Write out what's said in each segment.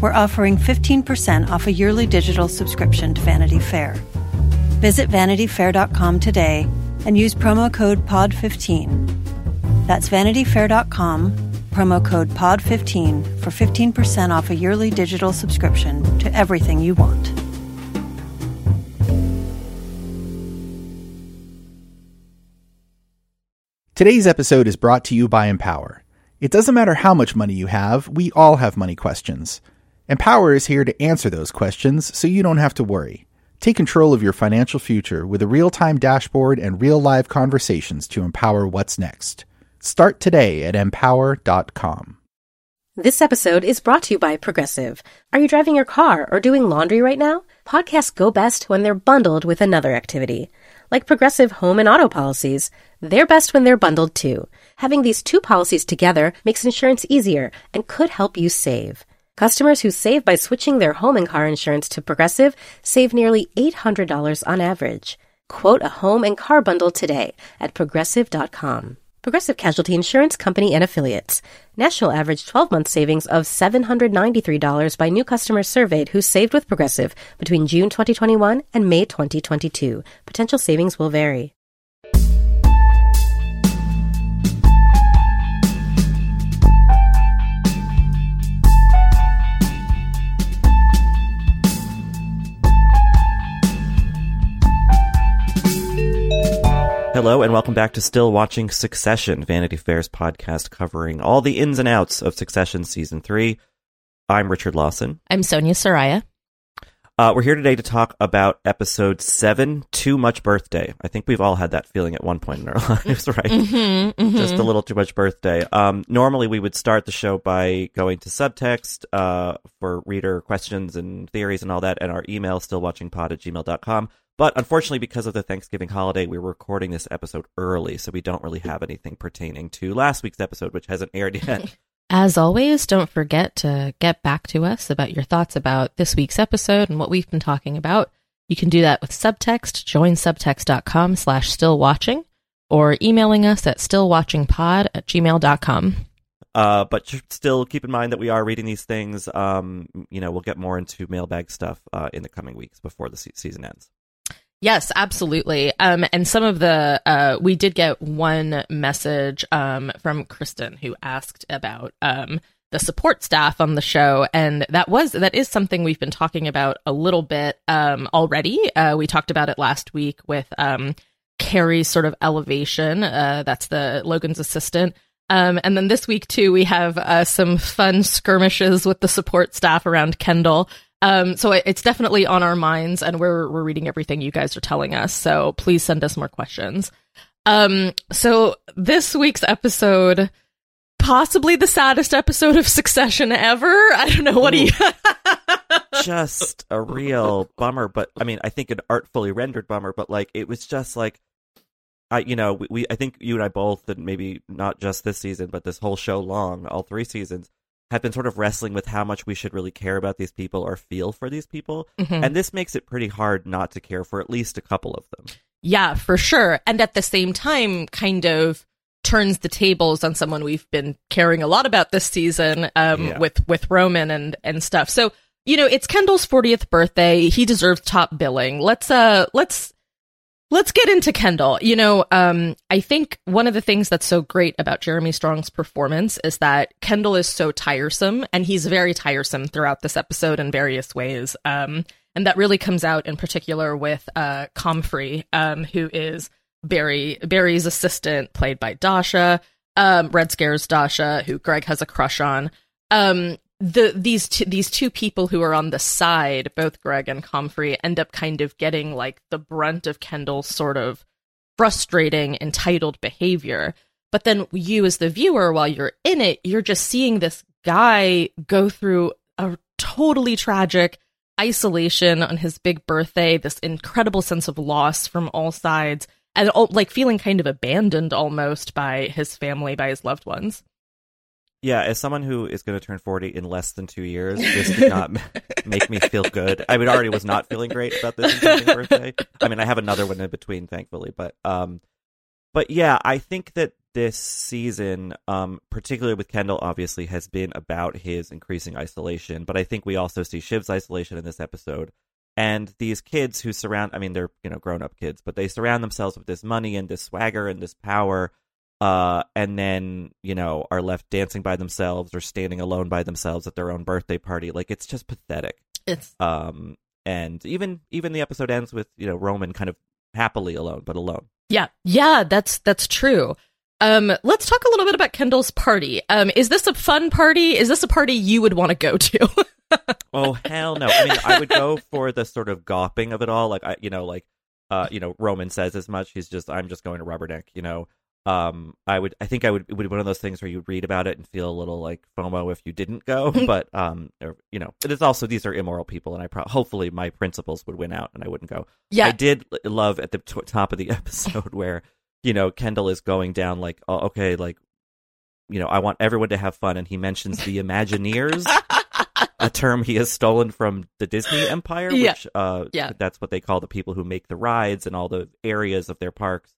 we're offering 15% off a yearly digital subscription to Vanity Fair. Visit vanityfair.com today and use promo code POD15. That's vanityfair.com, promo code POD15 for 15% off a yearly digital subscription to everything you want. Today's episode is brought to you by Empower. It doesn't matter how much money you have, we all have money questions. Empower is here to answer those questions so you don't have to worry. Take control of your financial future with a real time dashboard and real live conversations to empower what's next. Start today at empower.com. This episode is brought to you by Progressive. Are you driving your car or doing laundry right now? Podcasts go best when they're bundled with another activity. Like Progressive home and auto policies, they're best when they're bundled too. Having these two policies together makes insurance easier and could help you save. Customers who save by switching their home and car insurance to Progressive save nearly $800 on average. Quote a home and car bundle today at progressive.com. Progressive Casualty Insurance Company and Affiliates. National average 12 month savings of $793 by new customers surveyed who saved with Progressive between June 2021 and May 2022. Potential savings will vary. Hello and welcome back to Still Watching Succession, Vanity Fair's podcast covering all the ins and outs of Succession season three. I'm Richard Lawson. I'm Sonia Saraiya. Uh, we're here today to talk about episode seven, Too Much Birthday. I think we've all had that feeling at one point in our lives, right? Mm-hmm, mm-hmm. Just a little too much birthday. Um, normally we would start the show by going to subtext uh, for reader questions and theories and all that, and our email, stillwatchingpod at gmail.com. But unfortunately, because of the Thanksgiving holiday, we're recording this episode early, so we don't really have anything pertaining to last week's episode, which hasn't aired yet. As always, don't forget to get back to us about your thoughts about this week's episode and what we've been talking about. You can do that with subtext, join subtext.com slash still watching, or emailing us at stillwatchingpod at gmail.com. Uh, but still keep in mind that we are reading these things. Um, you know, we'll get more into mailbag stuff uh, in the coming weeks before the se- season ends. Yes, absolutely. Um, and some of the uh, we did get one message um, from Kristen who asked about um, the support staff on the show, and that was that is something we've been talking about a little bit um, already. Uh, we talked about it last week with um, Kerry's sort of elevation. Uh, that's the Logan's assistant. Um, and then this week too, we have uh, some fun skirmishes with the support staff around Kendall. Um, so it's definitely on our minds, and we're we're reading everything you guys are telling us. So please send us more questions. Um, so this week's episode, possibly the saddest episode of Succession ever. I don't know what do you. just a real bummer, but I mean, I think an artfully rendered bummer, but like it was just like. I, you know, we, we, I think you and I both, and maybe not just this season, but this whole show long, all three seasons, have been sort of wrestling with how much we should really care about these people or feel for these people. Mhm. And this makes it pretty hard not to care for at least a couple of them. Yeah, for sure. And at the same time, kind of turns the tables on someone we've been caring a lot about this season um, Yeah. with with Roman and and stuff. So you know, it's Kendall's 40th birthday. He deserves top billing. Let's uh let's let's get into Kendall. You know, um I think one of the things that's so great about Jeremy Strong's performance is that Kendall is so tiresome and he's very tiresome throughout this episode in various ways. Um and that really comes out in particular with uh Comfrey, um who is Barry Barry's assistant played by Dasha. Um Red Scare's Dasha, who Greg has a crush on. Um the these two, these two people who are on the side, both Greg and Comfrey, end up kind of getting like the brunt of Kendall's sort of frustrating, entitled behavior. But then you, as the viewer, while you're in it, you're just seeing this guy go through a totally tragic isolation on his big birthday, this incredible sense of loss from all sides, and like feeling kind of abandoned almost by his family, by his loved ones. Yeah, as someone who is going to turn 40 in less than two years, this did not make me feel good. I mean, already was not feeling great about this birthday. I mean, I have another one in between, thankfully, but um, but yeah, I think that this season, um, particularly with Kendall, obviously has been about his increasing isolation. But I think we also see Shiv's isolation in this episode, and these kids who surround. I mean, they're you know grown up kids, but they surround themselves with this money and this swagger and this power uh, and then you know are left dancing by themselves or standing alone by themselves at their own birthday party. Like it's just pathetic. It's um, and even even the episode ends with you know Roman kind of happily alone, but alone. Yeah, yeah, that's that's true. Um, let's talk a little bit about Kendall's party. Um, is this a fun party? Is this a party you would want to go to? oh hell no! I mean, I would go for the sort of gawping of it all. Like I, you know, like uh, you know, Roman says as much. He's just, I'm just going to rubberneck. You know, um i would i think i would it would be one of those things where you read about it and feel a little like fomo if you didn't go but um or, you know it is also these are immoral people and i pro- hopefully my principles would win out and i wouldn't go. Yeah. I did love at the t- top of the episode where you know kendall is going down like oh, okay like you know i want everyone to have fun and he mentions the imagineers a term he has stolen from the disney empire which yeah. uh yeah. that's what they call the people who make the rides and all the areas of their parks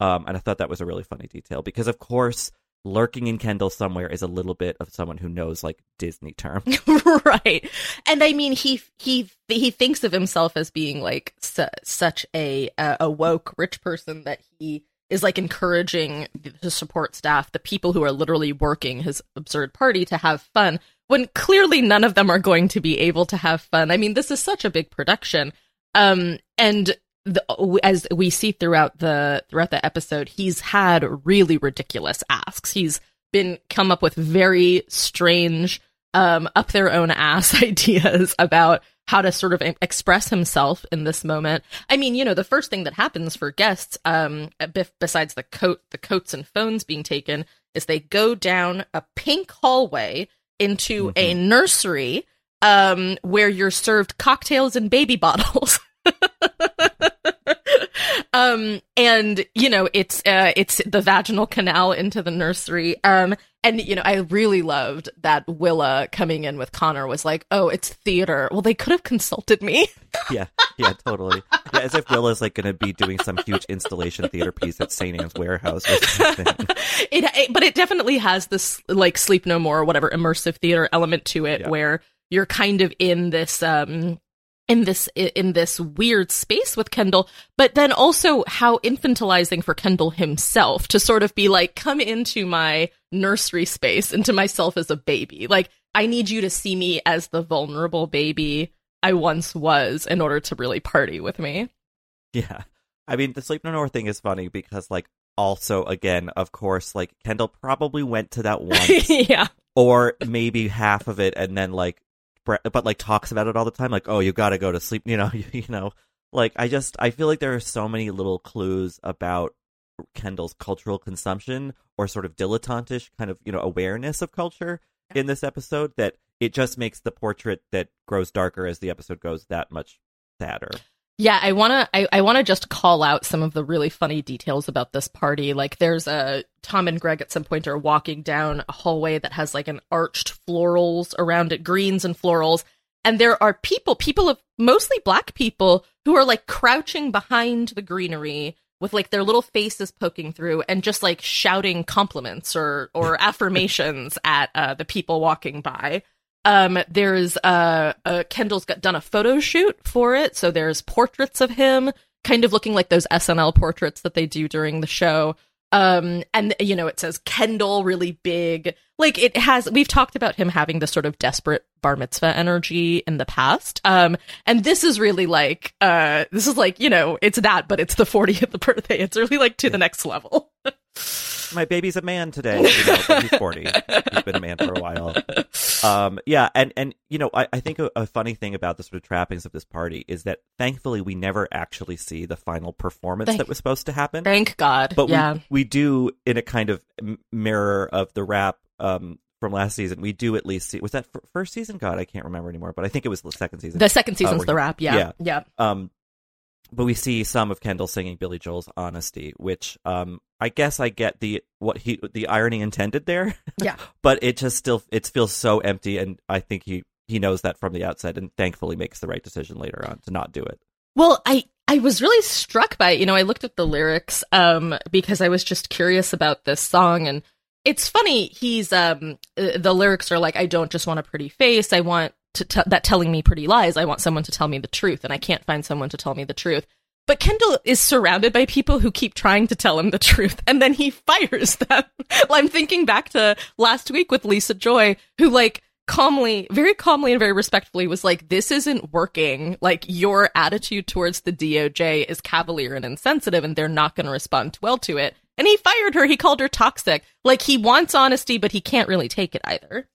um, and I thought that was a really funny detail because, of course, lurking in Kendall somewhere is a little bit of someone who knows like Disney terms, right? And I mean, he he he thinks of himself as being like su- such a a woke rich person that he is like encouraging the support staff, the people who are literally working his absurd party, to have fun. When clearly none of them are going to be able to have fun. I mean, this is such a big production. Um, and the, as we see throughout the throughout the episode, he's had really ridiculous asks. He's been come up with very strange, um, up their own ass ideas about how to sort of express himself in this moment. I mean, you know, the first thing that happens for guests, um, besides the coat, the coats and phones being taken, is they go down a pink hallway into mm-hmm. a nursery, um, where you're served cocktails and baby bottles. um and you know it's uh it's the vaginal canal into the nursery. Um and you know i really loved that willa coming in with connor was like oh it's theater. Well they could have consulted me. Yeah yeah totally. Yeah as if willa's like gonna be doing some huge installation theater piece at st Ann's warehouse or something. It, it, but it definitely has this like sleep no more or whatever immersive theater element to it yeah. where you're kind of in this um in this in this weird space with Kendall, but then also how infantilizing for Kendall himself to sort of be like, come into my nursery space, into myself as a baby. Like, I need you to see me as the vulnerable baby I once was in order to really party with me. Yeah. I mean, the Sleep No More thing is funny because, like, also, again, of course, like, Kendall probably went to that once. yeah. Or maybe half of it and then, like, but like talks about it all the time like oh you got to go to sleep you know you, you know? Like i just i feel like there are so many little clues about kendall's cultural consumption or sort of dilettantish kind of you know awareness of culture in this episode that it just makes the portrait that grows darker as the episode goes that much sadder yeah, I wanna I, I wanna just call out some of the really funny details about this party. Like there's a Tom and Greg at some point are walking down a hallway that has like an arched florals around it, greens and florals. And there are people, people of mostly black people, who are like crouching behind the greenery with like their little faces poking through and just like shouting compliments or or affirmations at uh, the people walking by. Um, there's uh, uh, Kendall's got done a photo shoot for it, so there's portraits of him, kind of looking like those SNL portraits that they do during the show. Um, and you know, it says Kendall really big. Like it has, we've talked about him having this sort of desperate bar mitzvah energy in the past. Um, and this is really like, uh, this is like, you know, it's that, but it's the 40th birthday. It's really like to the next level. my baby's a man today. You know, he's 40. he's been a man for a while. Um, yeah, and and you know, I, I think a, a, funny thing about the sort of trappings of this party is that thankfully we never actually see the final performance thank, that was supposed to happen. Thank God. But yeah. we we do in a kind of mirror of the rap um, from last season, we do at least see. Was that f- first season? God, I can't remember anymore. But I think it was the second season. The second uh, season's where the he- wrap. Yeah. yeah. Yeah. Um, but we see some of Kendall singing Billy Joel's "Honesty," which um, I guess I get the what he the irony intended there. Yeah. but it just still it feels so empty, and I think he he knows that from the outset, and thankfully makes the right decision later on to not do it. Well, I I was really struck by it. You know, I looked at the lyrics um because I was just curious about this song and it's funny he's um uh, the lyrics are like I don't just want a pretty face. I want to t- that telling me pretty lies. I want someone to tell me the truth and I can't find someone to tell me the truth. But Kendall is surrounded by people who keep trying to tell him the truth and then he fires them. I'm thinking back to last week with Lisa Joy who like calmly, very calmly and very respectfully was like, this isn't working. Like, your attitude towards the DOJ is cavalier and insensitive, and they're not going to respond well to it. And he fired her. He called her toxic. Like, he wants honesty, but he can't really take it either.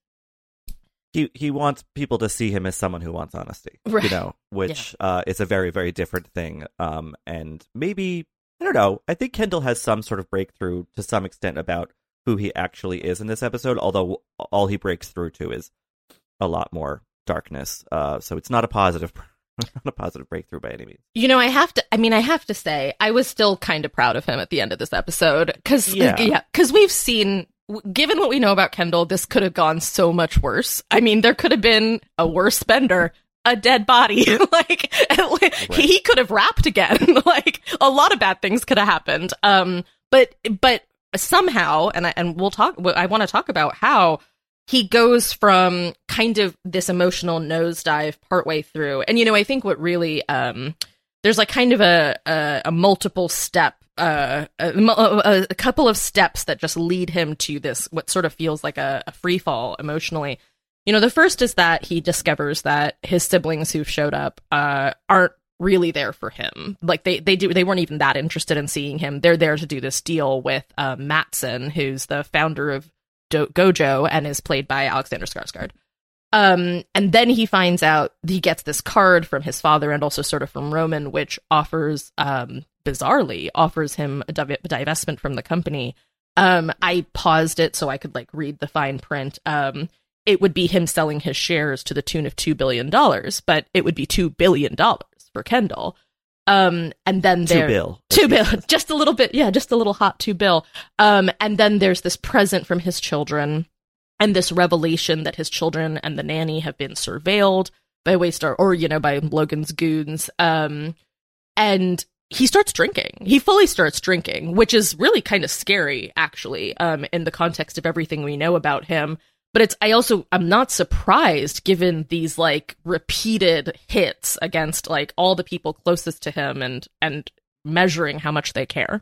He he wants people to see him as someone who wants honesty, Right. you know, which uh, is a very very different thing. Um, and maybe I don't know. I think Kendall has some sort of breakthrough to some extent about who he actually is in this episode. Although all he breaks through to is a lot more darkness. Uh, so it's not a positive, not a positive breakthrough by any means. You know, I have to, I mean, I have to say, I was still kind of proud of him at the end of this episode. Cause, Yeah. yeah, cause we've seen, given what we know about Kendall, this could have gone so much worse. I mean, there could have been a worse spender. A dead body, like he could have rapped again. like a lot of bad things could have happened. Um, but but somehow, and I, and we'll talk. I want to talk about how he goes from kind of this emotional nosedive partway through. And you know, I think what really um there's like kind of a a, a multiple step uh a, a, couple of steps that just lead him to this what sort of feels like a, a free fall emotionally. You know, the first is that he discovers that his siblings who've showed up uh aren't really there for him. Like they they do they weren't even that interested in seeing him. They're there to do this deal with uh, Matsson, who's the founder of Do- Gojo and is played by Alexander Skarsgård. Um, and then he finds out he gets this card from his father and also sort of from Roman, which offers, um, bizarrely offers him a div- divestment from the company. Um, I paused it so I could like read the fine print. Um, it would be him selling his shares to the tune of two billion dollars, but it would be two billion dollars for Kendall. Um, and then Two bill. two bill, just a little bit, yeah, just a little hot two bill. Um, and then there's this present from his children, and this revelation that his children and the nanny have been surveilled by Waystar, or you know, by Logan's goons. Um, and he starts drinking. He fully starts drinking, which is really kind of scary, actually, um, in the context of everything we know about him. But it's I also I'm not surprised given these like repeated hits against like all the people closest to him and and measuring how much they care.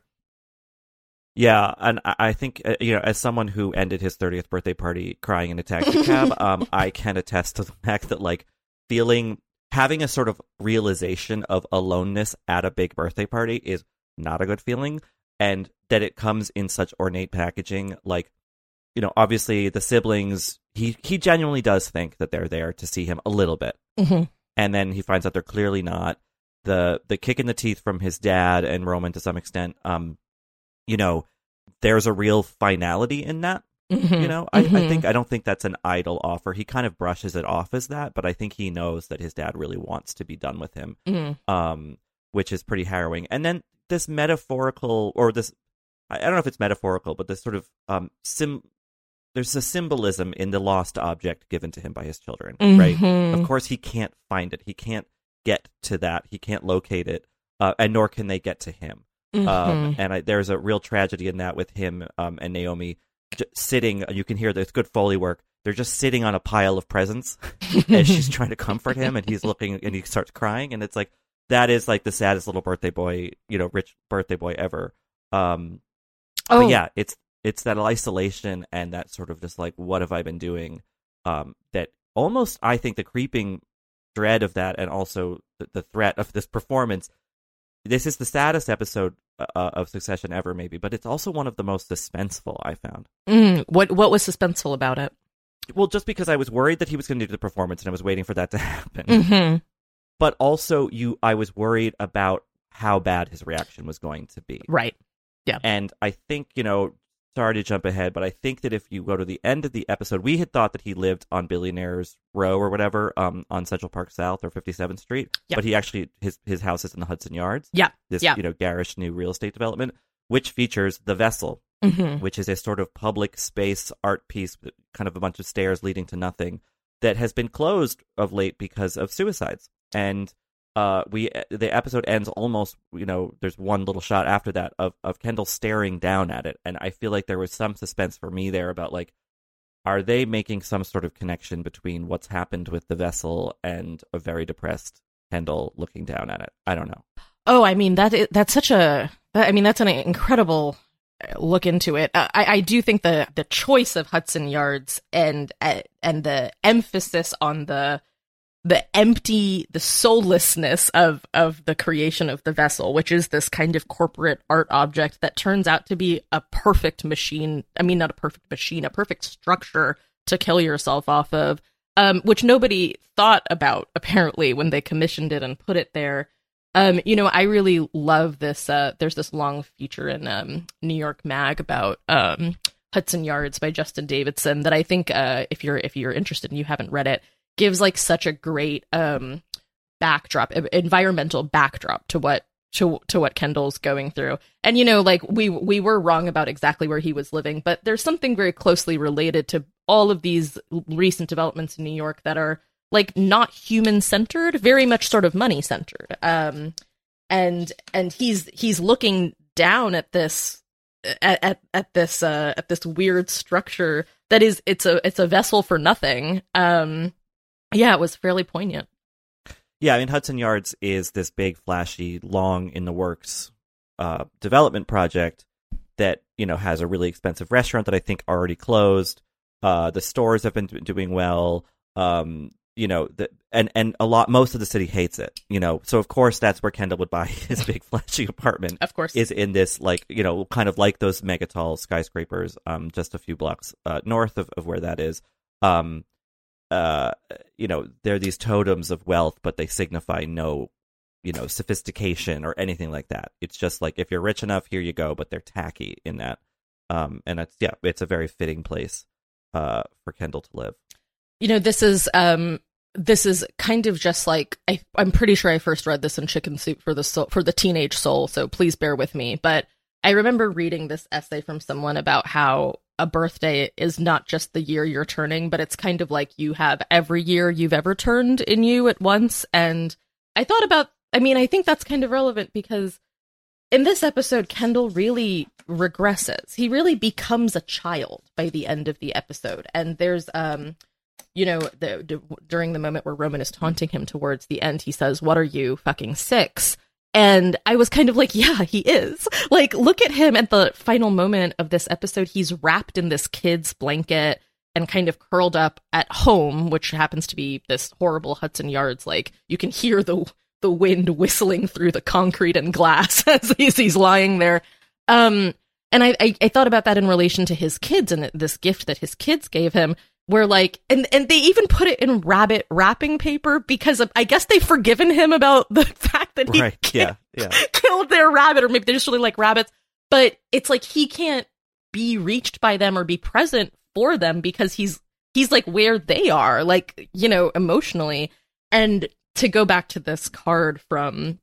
Yeah, and I think uh, you know, as someone who ended his 30th birthday party crying in a taxi cab, um, I can attest to the fact that like feeling having a sort of realization of aloneness at a big birthday party is not a good feeling, and that it comes in such ornate packaging. Like, you know, obviously the siblings, he he genuinely does think that they're there to see him a little bit, Mm-hmm. and then he finds out they're clearly not. The the kick in the teeth from his dad and Roman to some extent, um, you know, there's a real finality in that. Mm-hmm. You know, I, I think I don't think that's an idle offer. He kind of brushes it off as that, but I think he knows that his dad really wants to be done with him, Mm-hmm. um, which is pretty harrowing. And then this metaphorical, or this, I I don't know if it's metaphorical, but this sort of um, sim. There's a symbolism in the lost object given to him by his children, right? Mhm. Of course, he can't find it. He can't get to that. He can't locate it, uh, and nor can they get to him. Mm-hmm. Um, and I, there's a real tragedy in that with him um, and Naomi j- sitting. You can hear there's good foley work. They're just sitting on a pile of presents as she's trying to comfort him, and he's looking and he starts crying, and it's like that is like the saddest little birthday boy, you know, rich birthday boy ever. Um, oh but yeah, it's it's that isolation and that sort of just like what have I been doing? Um, that almost I think the creeping dread of that, and also the, the threat of this performance. This is the saddest episode uh, of Succession ever, maybe, but it's also one of the most suspenseful I found. Mm, what what was suspenseful about it? Well, just because I was worried that he was going to do the performance, and I was waiting for that to happen. Mm-hmm. But also, you, I was worried about how bad his reaction was going to be. Right. Yeah. And I think, you know, sorry to jump ahead, but I think that if you go to the end of the episode, we had thought that he lived on Billionaires Row or whatever, um, on Central Park South or 57th Street, Yeah. but he actually his his house is in the Hudson Yards. Yeah. This Yeah. you know garish new real estate development, which features the Vessel, Mhm. which is a sort of public space art piece, kind of a bunch of stairs leading to nothing, that has been closed of late because of suicides. And uh, we the episode ends almost, you know, there's one little shot after that of of Kendall staring down at it, and I feel like there was some suspense for me there about like, are they making some sort of connection between what's happened with the vessel and a very depressed Kendall looking down at it? I don't know. Oh, I mean that is, that's such a I mean that's an incredible uh, look into it. Uh, I I do think the the choice of Hudson Yards and and the emphasis on the the empty the soullessness of of the creation of the vessel which is this kind of corporate art object that turns out to be a perfect machine i mean not a perfect machine a perfect structure to kill yourself off of um which nobody thought about apparently when they commissioned it and put it there. Um you know i really love this uh there's this long feature in um new york mag about um hudson yards by justin davidson that i think uh if you're if you're interested and you haven't read it gives like such a great um backdrop environmental backdrop to what to to what Kendall's going through. And you know like we we were wrong about exactly where he was living, but there's something very closely related to all of these recent developments in New York that are like not human centered, very much sort of money centered. Um and and he's he's looking down at this at at, at this uh at this weird structure that is it's a it's a vessel for nothing. Um yeah, it was fairly poignant. Yeah, I mean Hudson Yards is this big, flashy, long in the works uh, development project that you know has a really expensive restaurant that I think already closed. Uh, the stores have been doing well. Um, you know, the, and and a lot, most of the city hates it. You know, so of course that's where Kendall would buy his big, flashy apartment. Of course. is in this like you know kind of like those mega tall skyscrapers um just a few blocks uh, north of, of where that is um uh you know they're these totems of wealth but they signify no you know sophistication or anything like that. It's just like if you're rich enough here you go but they're tacky in that. Um and it's yeah it's a very fitting place uh for Kendall to live. You know this is um this is kind of just like I, i'm pretty sure i first read this in chicken soup for the soul, for the teenage soul so please bear with me. But i remember reading this essay from someone about how a birthday is not just the year you're turning but it's kind of like you have every year you've ever turned in you at once. And i thought about i mean i think that's kind of relevant because in this episode kendall really regresses. He really becomes a child by the end of the episode. And there's um you know, the, d- during the moment where Roman is taunting him towards the end, he says, "What are you fucking six? And I was kind of like, yeah, he is. Like, look at him at the final moment of this episode. He's wrapped in this kid's blanket and kind of curled up at home, which happens to be this horrible Hudson Yards. Like, you can hear the the wind whistling through the concrete and glass as he's, he's lying there. Um, and I, I I thought about that in relation to his kids and this gift that his kids gave him where like and and they even put it in rabbit wrapping paper because of, I guess they've forgiven him about the fact that he right. Yeah. Yeah. killed their rabbit or maybe they just really like rabbits. But it's like he can't be reached by them or be present for them because he's he's like where they are like you know emotionally. And to go back to this card from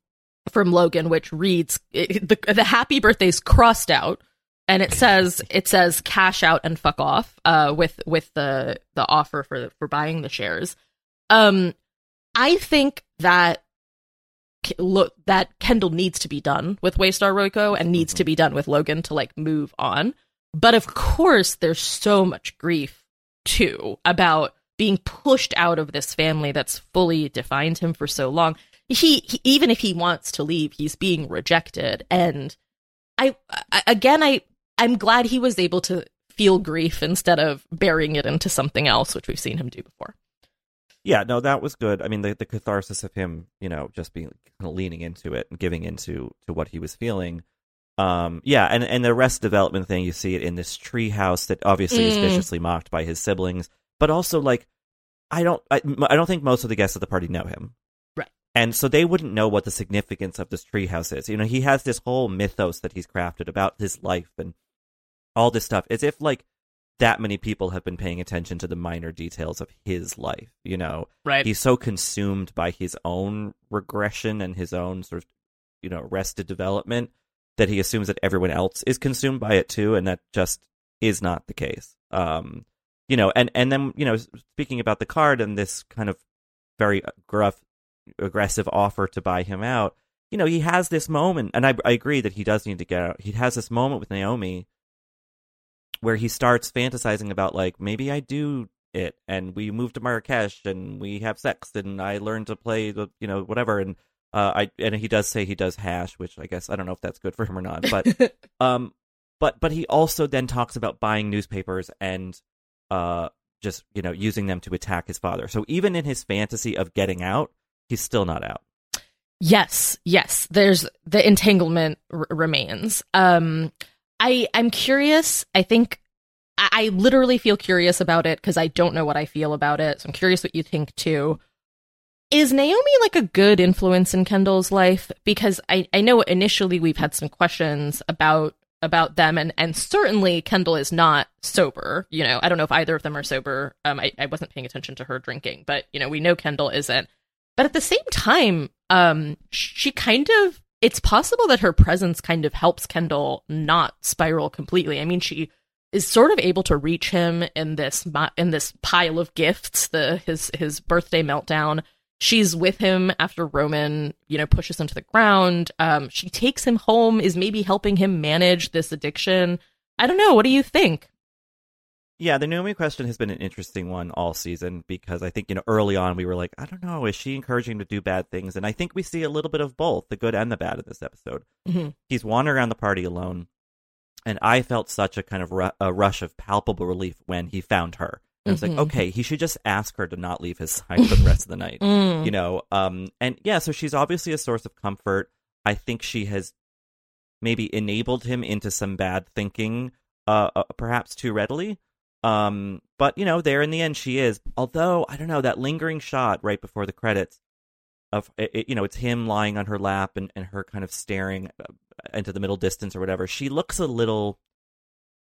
from Logan which reads the the happy birthday's crossed out and it says it says cash out and fuck off uh with with the the offer for for buying the shares. Um i think that look that kendall needs to be done with waystar royco and needs to be done with logan to like move on. But of course there's so much grief too about being pushed out of this family that's fully defined him for so long. He, he even if he wants to leave he's being rejected. And I, I again I I'm glad he was able to feel grief instead of burying it into something else, which we've seen him do before. Yeah, no, that was good. I mean, the, the catharsis of him, you know, just being kind of leaning into it and giving into to what he was feeling. Um, yeah, and and the rest development thing, you see it in this treehouse that obviously is Mm. viciously mocked by his siblings, but also like, I don't, I, I don't think most of the guests at the party know him, Right. And so they wouldn't know what the significance of this treehouse is. You know, he has this whole mythos that he's crafted about his life and all this stuff as if like that many people have been paying attention to the minor details of his life you know Right. he's so consumed by his own regression and his own sort of you know arrested development that he assumes that everyone else is consumed by it too and that just is not the case um you know and and then you know speaking about the card and this kind of very gruff aggressive offer to buy him out you know he has this moment and i, I agree that he does need to get out he has this moment with naomi where he starts fantasizing about like maybe i do it and we move to marrakesh and we have sex and i learn to play the you know whatever and uh i and he does say he does hash which i guess i don't know if that's good for him or not but um but but he also then talks about buying newspapers and uh just you know using them to attack his father so even in his fantasy of getting out he's still not out Yes, yes. There's the entanglement r- remains. Um, I I'm curious. I think I, I literally feel curious about it because I don't know what I feel about it. So I'm curious what you think too. Is Naomi like a good influence in Kendall's life? Because I I know initially we've had some questions about about them and and certainly Kendall is not sober. You know, I don't know if either of them are sober. Um, I I wasn't paying attention to her drinking, but you know we know Kendall isn't. But at the same time, um, she kind of it's possible that her presence kind of helps Kendall not spiral completely. I mean, she is sort of able to reach him in this in this pile of gifts, the his his birthday meltdown. She's with him after Roman, you know, pushes him to the ground. Um, she takes him home, is maybe helping him manage this addiction. I don't know. What do you think? Yeah, the Naomi question has been an interesting one all season because I think, you know, early on we were like, I don't know, is she encouraging him to do bad things? And I think we see a little bit of both, the good and the bad in this episode. Mhm. He's wandering around the party alone, and I felt such a kind of ru- a rush of palpable relief when he found her. And it's Mhm. like, okay, he should just ask her to not leave his side for the rest of the night. Mm. You know, um, and yeah, so she's obviously a source of comfort. I think she has maybe enabled him into some bad thinking, uh, uh perhaps too readily. Um, but you know, there in the end, she is. Although I don't know that lingering shot right before the credits of it, you know, it's him lying on her lap and and her kind of staring uh, into the middle distance or whatever. She looks a little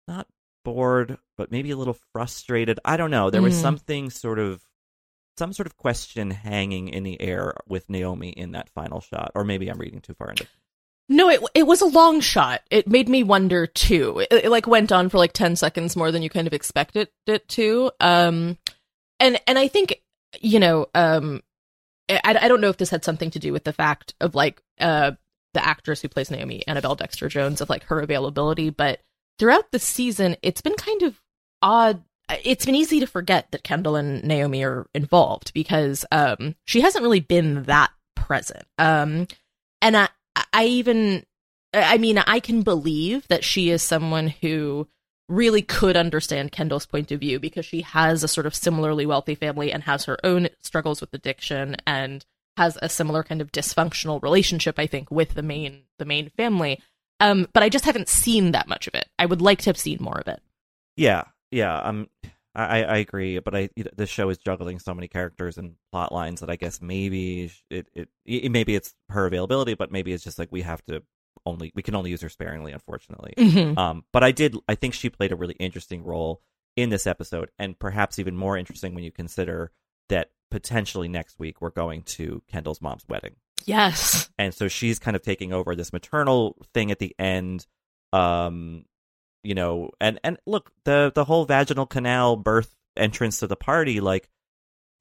not bored, but maybe a little frustrated. I don't know. There was Mhm. something sort of some sort of question hanging in the air with Naomi in that final shot, or maybe I'm reading too far into. No, it it was a long shot. It made me wonder too. It, it, like went on for like ten seconds more than you kind of expected it to. Um, and and I think you know, um, I I don't know if this had something to do with the fact of like uh the actress who plays Naomi, Annabelle Dexter Jones, of like her availability, but throughout the season, it's been kind of odd. It's been easy to forget that Kendall and Naomi are involved because um she hasn't really been that present. Um, and I I even I mean I can believe that she is someone who really could understand Kendall's point of view because she has a sort of similarly wealthy family and has her own struggles with addiction and has a similar kind of dysfunctional relationship I think with the main the main family. Um but I just haven't seen that much of it. I would like to have seen more of it. Yeah, yeah. Um, I I agree, but I you know, this show is juggling so many characters and plot lines that I guess maybe it, it it maybe it's her availability, but maybe it's just like we have to only we can only use her sparingly, unfortunately. Mhm. Um, but I did I think she played a really interesting role in this episode, and perhaps even more interesting when you consider that potentially next week we're going to Kendall's mom's wedding. Yes. and so she's kind of taking over this maternal thing at the end um you know and and look the the whole vaginal canal birth entrance to the party like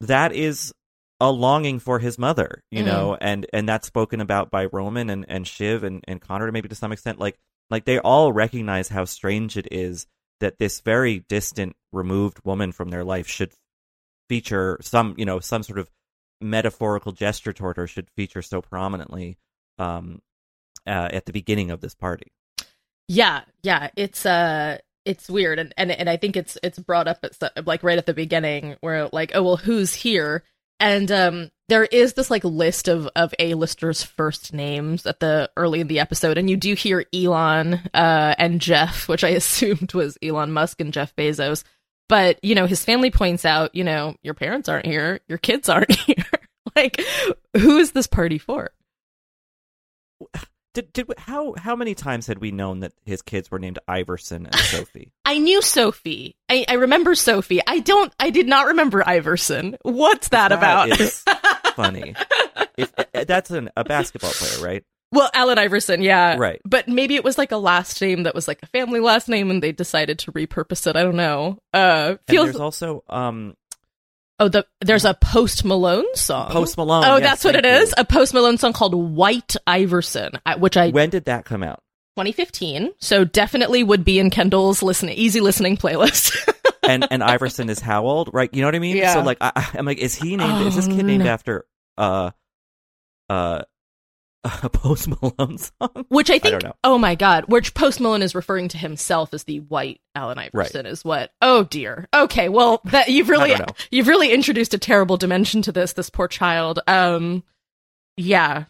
that is a longing for his mother you Mhm. know and and that's spoken about by roman and and shiv and and connor maybe to some extent like like they all recognize how strange it is that this very distant removed woman from their life should feature some you know some sort of metaphorical gesture toward her should feature so prominently um, uh, at the beginning of this party. Yeah, yeah, it's uh it's weird and and and I think it's it's brought up at like right at the beginning where like oh well who's here? And um there is this like list of of A-listers first names at the early in the episode and you do hear Elon uh and Jeff which I assumed was Elon Musk and Jeff Bezos. But you know his family points out you know your parents aren't here your kids aren't here. Like who is this party for Did did how how many times had we known that his kids were named Iverson and Sophie? I knew Sophie. I, I remember Sophie. I don't. I did not remember Iverson. What's that, about? is funny. If, uh, that's an, a basketball player, right? well, Allen Iverson, yeah, Right. But maybe it was like a last name that was like a family last name, and they decided to repurpose it. I don't know. Uh, And feels. there's also um oh, the there's a Post Malone song. Post Malone. Oh, yes, that's what it thank is. A Post Malone song called White Iverson, which I When did that come out? 2015. So definitely would be in Kendall's listen easy listening playlist. And and Iverson is how old? Right? You know what I mean? Yeah. So like I, I'm like, is he named? is this Oh, kid named no. after uh uh a Post Malone song? which I I think, don't know. oh my god, which Post Malone is referring to himself as the white Allen Iverson is what? Oh dear. Okay, well that you've really I don't know. you've really introduced a terrible dimension to this. This poor child. Um, yeah.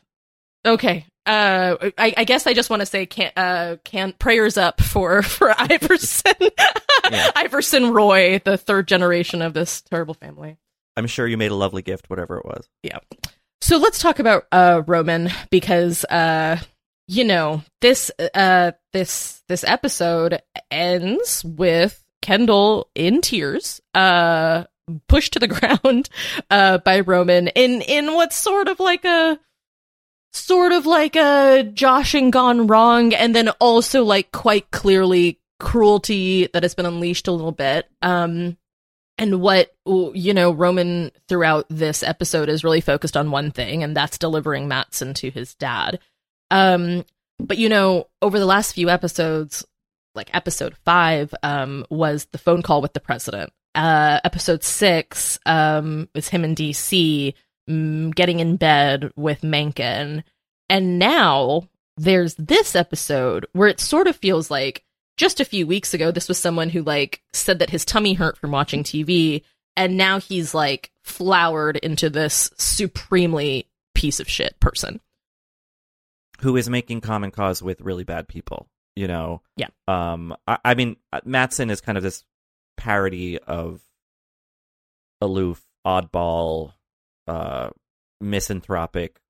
Okay. Uh, I, I guess I just want to say can uh can prayers up for for Iverson, Yeah. Iverson Roy, the third generation of this terrible family. I'm sure you made a lovely gift, whatever it was. So let's talk about uh Roman because uh you know this uh this this episode ends with Kendall in tears uh pushed to the ground uh by Roman in in what's sort of like a sort of like a joshing gone wrong and then also like quite clearly cruelty that has been unleashed a little bit. Um and what you know roman throughout this episode is really focused on one thing and that's delivering matsson to his dad. Um but you know over the last few episodes like episode five um was the phone call with the president. Uh episode six um was him in dc mm, getting in bed with mencken. And now there's this episode where it sort of feels like just a few weeks ago this was someone who like said that his tummy hurt from watching tv and now he's like flowered into this supremely piece of shit person Who is making common cause with really bad people? You know. Yeah. Um. I, I mean, Matsson is kind of this parody of aloof, oddball, uh, misanthropic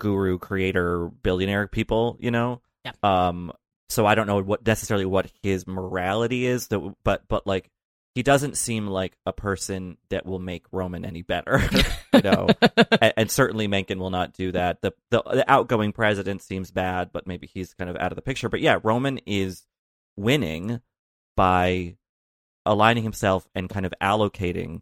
guru, creator, billionaire people. You know. Yeah. Um. So I don't know what necessarily what his morality is, that but but like he doesn't seem like a person that will make Roman any better. you know. and, and certainly Mencken will not do that. The, the the outgoing president seems bad, but maybe he's kind of out of the picture. But yeah, Roman is winning by aligning himself and kind of allocating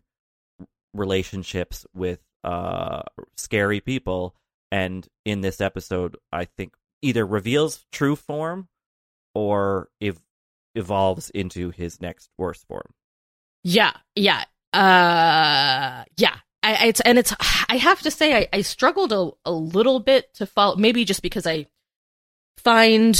relationships with uh scary people and in this episode I think either reveals true form or if evolves into his next worst form. Yeah, yeah, uh, yeah. I, it's and it's. I have to say, I, I struggled a, a little bit to follow. Maybe just because I find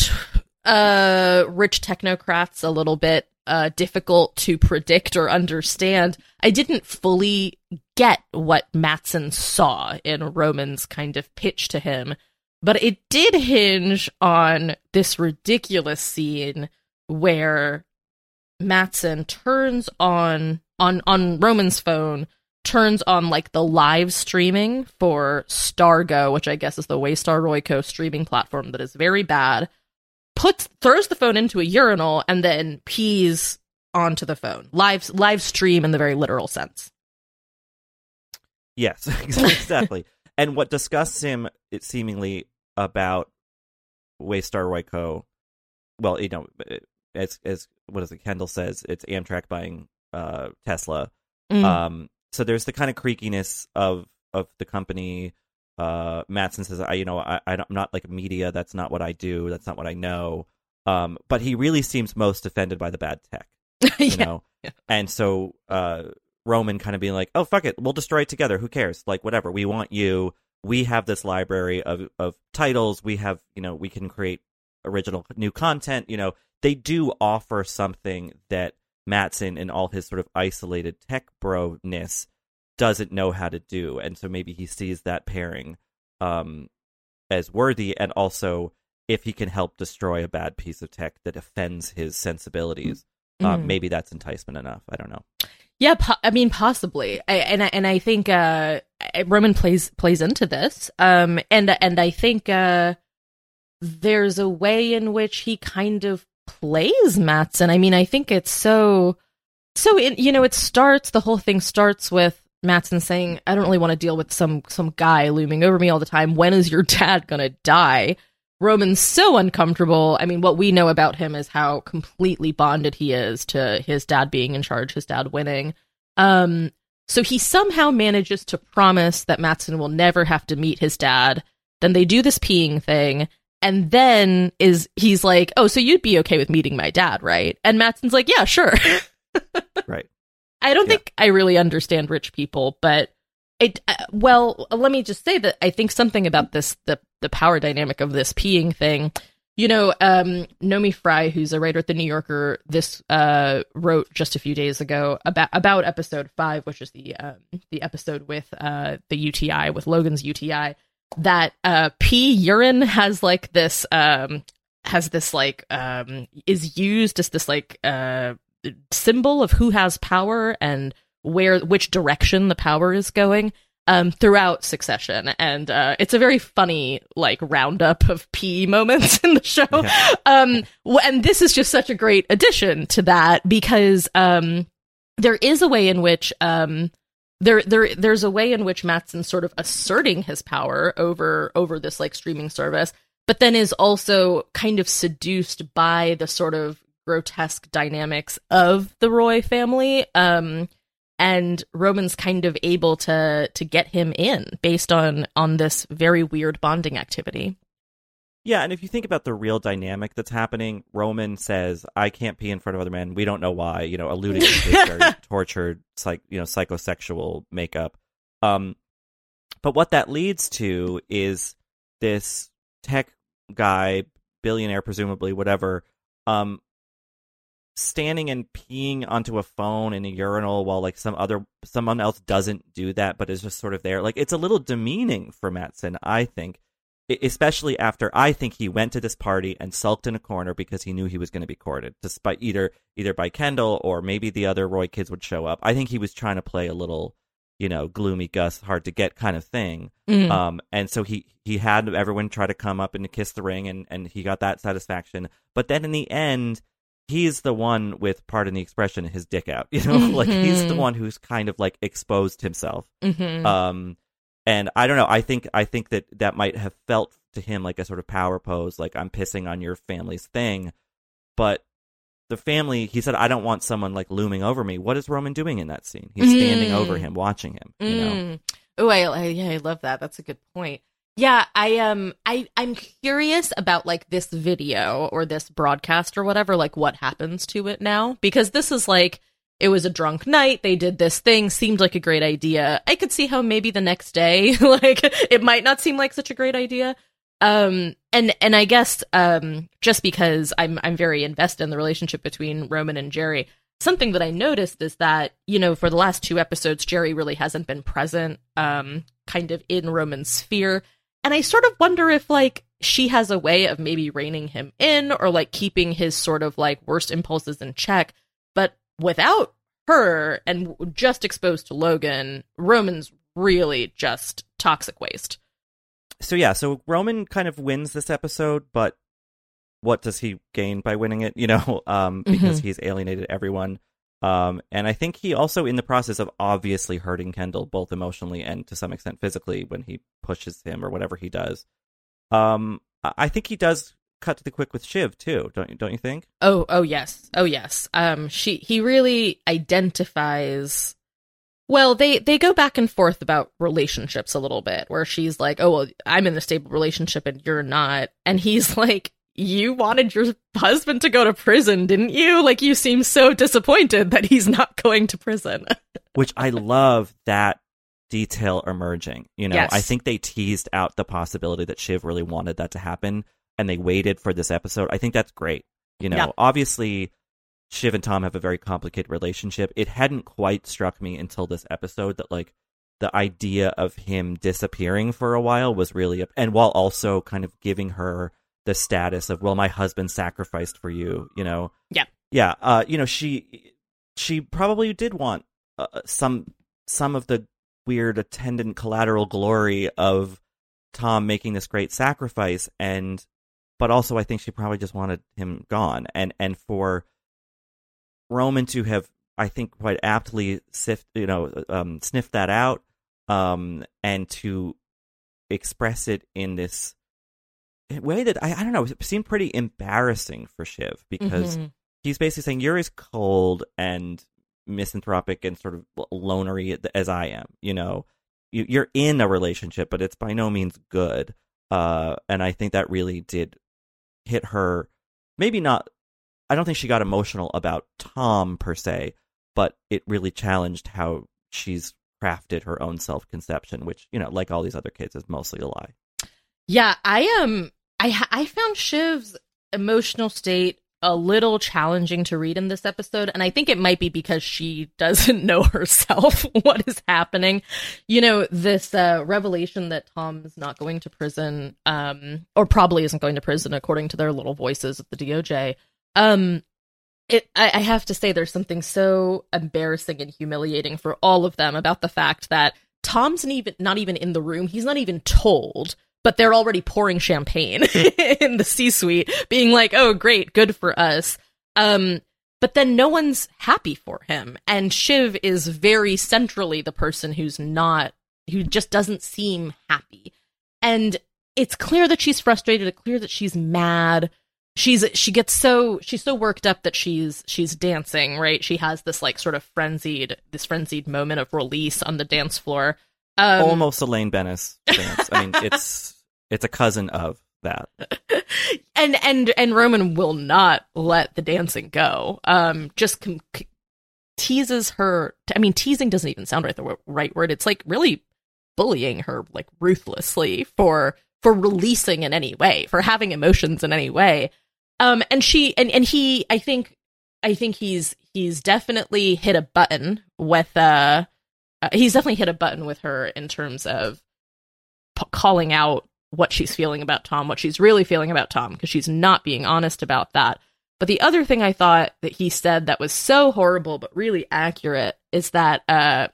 uh rich technocrats a little bit uh difficult to predict or understand. I didn't fully get what Matsson saw in Roman's kind of pitch to him, but it did hinge on this ridiculous scene where Matsson turns on on on Roman's phone, turns on like the live streaming for Stargo, which I guess is the Waystar Royco streaming platform that is very bad. Puts throws the phone into a urinal and then pees onto the phone. Live live stream in the very literal sense. Yes, exactly. And what disgusts him, it seemingly about Waystar Royco, well, you know, as as what is it? Kendall says it's Amtrak buying uh, Tesla. Mm. Um, so there's the kind of creakiness of of the company. Uh, Matsson says, I, you know, I, I'm not like media. That's not what I do. That's not what I know. Um, but he really seems most offended by the bad tech, you yeah. know. And so uh, Roman kind of being like, "Oh fuck it, we'll destroy it together. Who cares? Like whatever. We want you. We have this library of of titles. We have, you know, we can create original new content. You know, they do offer something that Matsson and all his sort of isolated tech bro ness doesn't know how to do, and so maybe he sees that pairing um, as worthy, and also if he can help destroy a bad piece of tech that offends his sensibilities, uh, Mhm. maybe that's enticement enough. I don't know. Yeah, po- I mean possibly, I, and I, and I think uh, Roman plays plays into this, um, and and I think uh, there's a way in which he kind of plays Matsson. I mean, I think it's so so it, you know, it starts the whole thing starts with Matsson saying, "I don't really want to deal with some some guy looming over me all the time. When is your dad to die?" Roman's so uncomfortable. I mean, what we know about him is how completely bonded he is to his dad being in charge, his dad winning. Um, so he somehow manages to promise that Matsson will never have to meet his dad. Then they do this peeing thing, and then is he's like, "Oh, so you'd be okay with meeting my dad, right?" And Matsson's like, "Yeah, sure." right. I don't Yeah. think I really understand rich people, but it. Uh, well, let me just say that I think something about this the the power dynamic of this peeing thing. You know, um, Naomi Fry, who's a writer at the New Yorker, this uh, wrote just a few days ago about about episode five, which is the um, the episode with uh, the UTI with Logan's UTI. That uh, pee urine has like this um, has this like um, is used as this like uh, symbol of who has power and where which direction the power is going um, throughout Succession, and uh, it's a very funny like roundup of P moments in the show. Yeah. Um, and this is just such a great addition to that because um, there is a way in which um, there there there's a way in which Matsson sort of asserting his power over over this like streaming service, but then is also kind of seduced by the sort of grotesque dynamics of the Roy family. Um, and Roman's kind of able to to get him in based on on this very weird bonding activity. Yeah, and if you think about the real dynamic that's happening, Roman says, "I can't pee in front of other men. We don't know why." You know, alluding to his very tortured, psych, you know, psychosexual makeup. Um, but what that leads to is this tech guy, billionaire, presumably, whatever, um, standing and peeing onto a phone in a urinal while like some other someone else doesn't do that, but is just sort of there. Like it's a little demeaning for Matsson, I think especially after I think he went to this party and sulked in a corner because he knew he was going to be courted, despite either either by Kendall or maybe the other Roy kids would show up. I think he was trying to play a little, you know, gloomy Gus, hard to get kind of thing. Mm. Um, and so he he had everyone try to come up and to kiss the ring, and and he got that satisfaction. But then in the end. He's the one with, pardon the expression, his dick out. You know, like he's the Mhm. one who's kind of like exposed himself Mhm. um and i don't know i think i think that that might have felt to him like a sort of power pose like i'm pissing on your family's thing but the family he said i don't want someone like looming over me what is roman doing in that scene he's standing Mm. over him watching him you know Mm. Oh, I, I yeah, I love that. That's a good point. Yeah, I um, I I'm curious about like this video or this broadcast or whatever. Like, what happens to it now? Because this is like it was a drunk night. They did this thing. Seemed like a great idea. I could see how maybe the next day, like it might not seem like such a great idea. Um, and and I guess um, just because I'm I'm very invested in the relationship between Roman and Gerri, something that I noticed is that, you know, for the last two episodes, Gerri really hasn't been present, um, kind of in Roman's sphere. And I sort of wonder if, like, she has a way of maybe reining him in or, like, keeping his sort of, like, worst impulses in check. But without her and just exposed to Logan, Roman's really just toxic waste. so yeah so roman kind of wins this episode but what does he gain by winning it you know um because he's alienated everyone um and i think he also in the process of obviously hurting kendall both emotionally and to some extent physically when he pushes him or whatever he does um i think he does cut to the quick with shiv too don't you don't you think Oh, oh yes. Oh yes. Um she he really identifies well, they they go back and forth about relationships a little bit where she's like, "Oh, well, I'm in a stable relationship and you're not." And he's like, "You wanted your husband to go to prison, didn't you? Like you seem so disappointed that he's not going to prison." which I love that detail emerging. You know, Yes. I think they teased out the possibility that Shiv really wanted that to happen and they waited for this episode. I think that's great. You know, Yeah. obviously Shiv and Tom have a very complicated relationship. It hadn't quite struck me until this episode that like the idea of him disappearing for a while was really and while also kind of giving her the status of well my husband sacrificed for you, you know. Yeah. Yeah, uh you know she she probably did want uh, some some of the weird attendant collateral glory of Tom making this great sacrifice and but also I think she probably just wanted him gone. And and for Roman to have, I think, quite aptly sift, you know, um, sniffed that out, um, and to express it in this way that I, I don't know, it seemed pretty embarrassing for Shiv because Mm-hmm. he's basically saying you're as cold and misanthropic and sort of lonery as I am. You know, you, you're in a relationship, but it's by no means good. Uh, and I think that really did hit her. Maybe not. I don't think she got emotional about Tom per se, but it really challenged how she's crafted her own self conception, which you know, like all these other kids, is mostly a lie. Yeah, I um I I found Shiv's emotional state a little challenging to read in this episode and I think it might be because she doesn't know herself what is happening. You know, this uh revelation that Tom's not going to prison um or probably isn't going to prison according to their little voices at the DOJ. Um it I, I have to say there's something so embarrassing and humiliating for all of them about the fact that Tom's not even not even in the room. He's not even told but they're already pouring champagne in the C-suite, being like, "Oh, great, good for us." Um, but then no one's happy for him, and Shiv is very centrally the person who's not, who just doesn't seem happy, and it's clear that she's frustrated. It's clear that she's mad. She's she gets so she's so worked up that she's she's dancing. Right, she has this like sort of frenzied this frenzied moment of release on the dance floor. Um, Almost Elaine Benes dance. I mean, it's it's a cousin of that. and and and Roman will not let the dancing go. Um, just com- teases her. I mean, teasing doesn't even sound right the w- right word. It's like really bullying her like ruthlessly for for releasing in any way, for having emotions in any way. Um, and she and and he, I think, I think he's he's definitely hit a button with uh, uh he's definitely hit a button with her in terms of p- calling out what she's feeling about Tom, what she's really feeling about Tom, because she's not being honest about that. But the other thing I thought that he said that was so horrible but really accurate is that uh,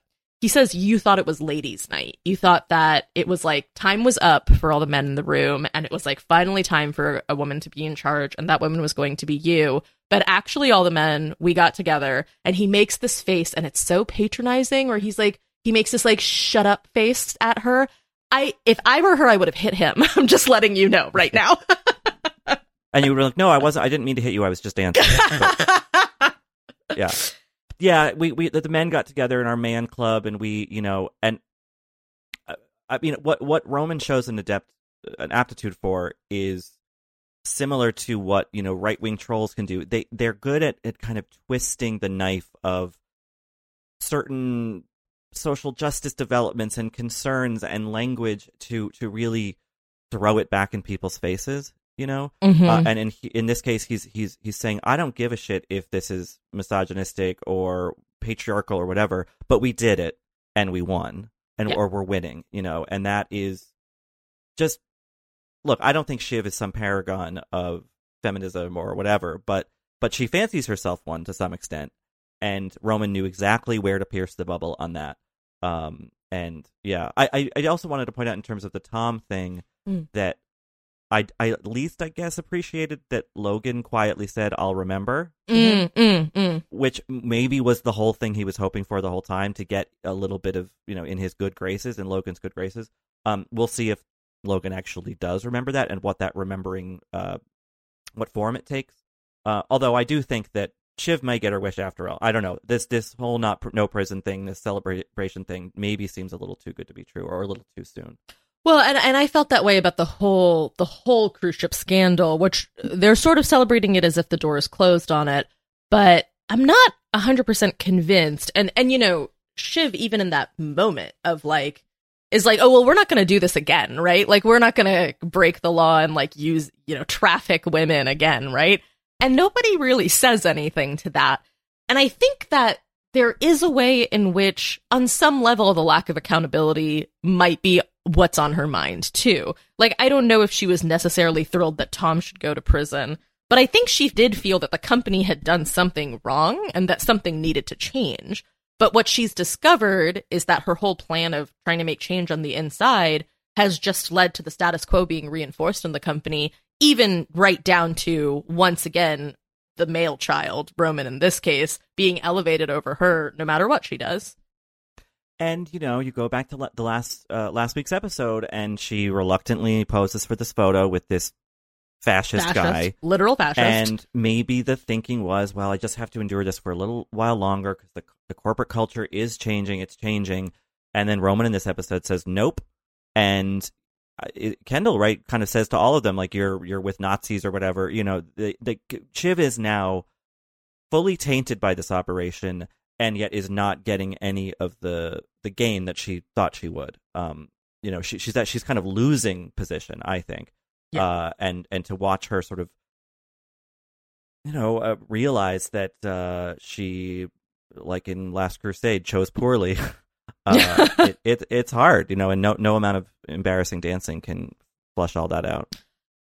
he says you thought it was ladies' night. You thought that it was like time was up for all the men in the room, and it was like finally time for a woman to be in charge, and that woman was going to be you. But actually, all the men we got together, and he makes this face, and it's so patronizing, where he's like, he makes this like shut up face at her. I if I were her, I would have hit him. I'm just letting you know right now. And you were like, "No, I wasn't. I didn't mean to hit you. I was just dancing." But, yeah, yeah. We we the men got together in our man club, and we, you know, and uh, I mean, what what Roman shows an adept an aptitude for is similar to what you know right wing trolls can do. They they're good at at kind of twisting the knife of certain social justice developments and concerns and language to to really throw it back in people's faces you know Mm-hmm. uh, and in in this case he's he's he's saying i don't give a shit if this is misogynistic or patriarchal or whatever but we did it and we won and Yeah. or we're winning you know and that is just look i don't think shiv is some paragon of feminism or whatever but but she fancies herself one to some extent and roman knew exactly where to pierce the bubble on that um and yeah i i, I also wanted to point out in terms of the tom thing Mm. that I, I at least I guess appreciated that Logan quietly said I'll remember, Mm, mm, mm. which maybe was the whole thing he was hoping for the whole time to get a little bit of you know in his good graces in Logan's good graces. Um, we'll see if Logan actually does remember that and what that remembering uh what form it takes. Uh, although I do think that Shiv may get her wish after all. I don't know this this whole not pr- no prison thing, this celebration thing, maybe seems a little too good to be true or a little too soon. Well, and and I felt that way about the whole the whole cruise ship scandal, which they're sort of celebrating it as if the door is closed on it, but I'm not 100% convinced. And and you know, Shiv even in that moment of like is like, "Oh, well, we're not going to do this again, right? Like we're not going to break the law and like use, you know, traffic women again, right?" And nobody really says anything to that. And I think that there is a way in which, on some level, the lack of accountability might be what's on her mind, too. Like, I don't know if she was necessarily thrilled that Tom should go to prison, but I think she did feel that the company had done something wrong and that something needed to change. But what she's discovered is that her whole plan of trying to make change on the inside has just led to the status quo being reinforced in the company, even right down to once again the male child, Roman in this case, being elevated over her no matter what she does. And you know, you go back to the last uh, last week's episode, and she reluctantly poses for this photo with this fascist, Fascist, guy. literal fascist. And maybe the thinking was, well, I just have to endure this for a little while longer because the the corporate culture is changing. It's changing. And then Roman in this episode says, nope. And uh, it, Kendall, right, kind of says to all of them, like, you're you're with Nazis or whatever. You know, the, the Shiv is now fully tainted by this operation and yet is not getting any of the the gain that she thought she would. Um, you know, she, she's that she's kind of losing position, I think. Yeah. Uh, and and to watch her sort of, you know, uh, realize that uh, she, like in Last Crusade, chose poorly. uh, it, it it's hard, you know, and no no amount of embarrassing dancing can flush all that out.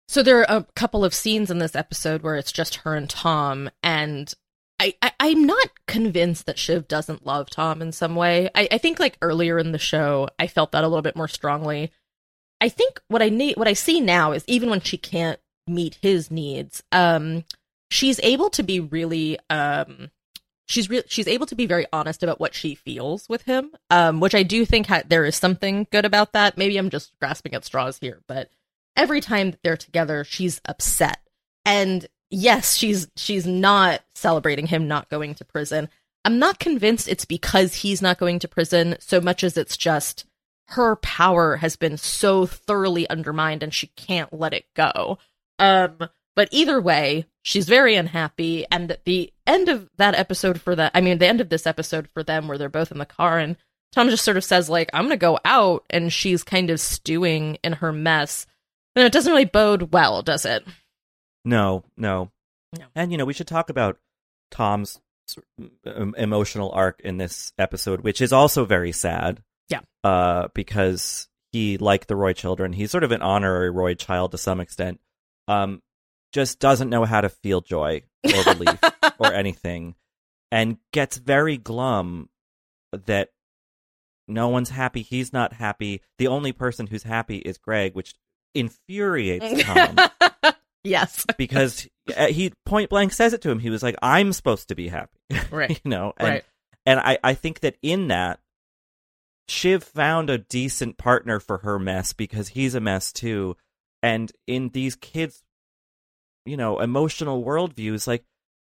So there are a couple of scenes in this episode where it's just her and Tom, and I, I I'm not convinced that Shiv doesn't love Tom in some way. I, I think like earlier in the show, I felt that a little bit more strongly. I think what I need, what I see now is even when she can't meet his needs, um, she's able to be really, um, she's re- she's able to be very honest about what she feels with him, um, which I do think ha- there is something good about that. Maybe I'm just grasping at straws here, but every time that they're together, she's upset. And yes, she's she's not celebrating him not going to prison. I'm not convinced it's because he's not going to prison so much as it's just her power has been so thoroughly undermined and she can't let it go. Um but either way, she's very unhappy and the end of that episode for that I mean the end of this episode for them where they're both in the car and Tom just sort of says like I'm going to go out and she's kind of stewing in her mess. And it doesn't really bode well, does it? No, no, No. And you know, we should talk about Tom's emotional arc in this episode, which is also very sad. Yeah. Uh, because he, like the Roy children, he's sort of an honorary Roy child to some extent. Um, just doesn't know how to feel joy or relief or anything, and gets very glum that no one's happy. He's not happy. The only person who's happy is Greg, which infuriates Tom yes. because uh, he point blank says it to him. He was like, "I'm supposed to be happy," Right. you know, and Right. and I I think that in that Shiv found a decent partner for her mess because he's a mess too, and in these kids, you know, emotional worldviews, like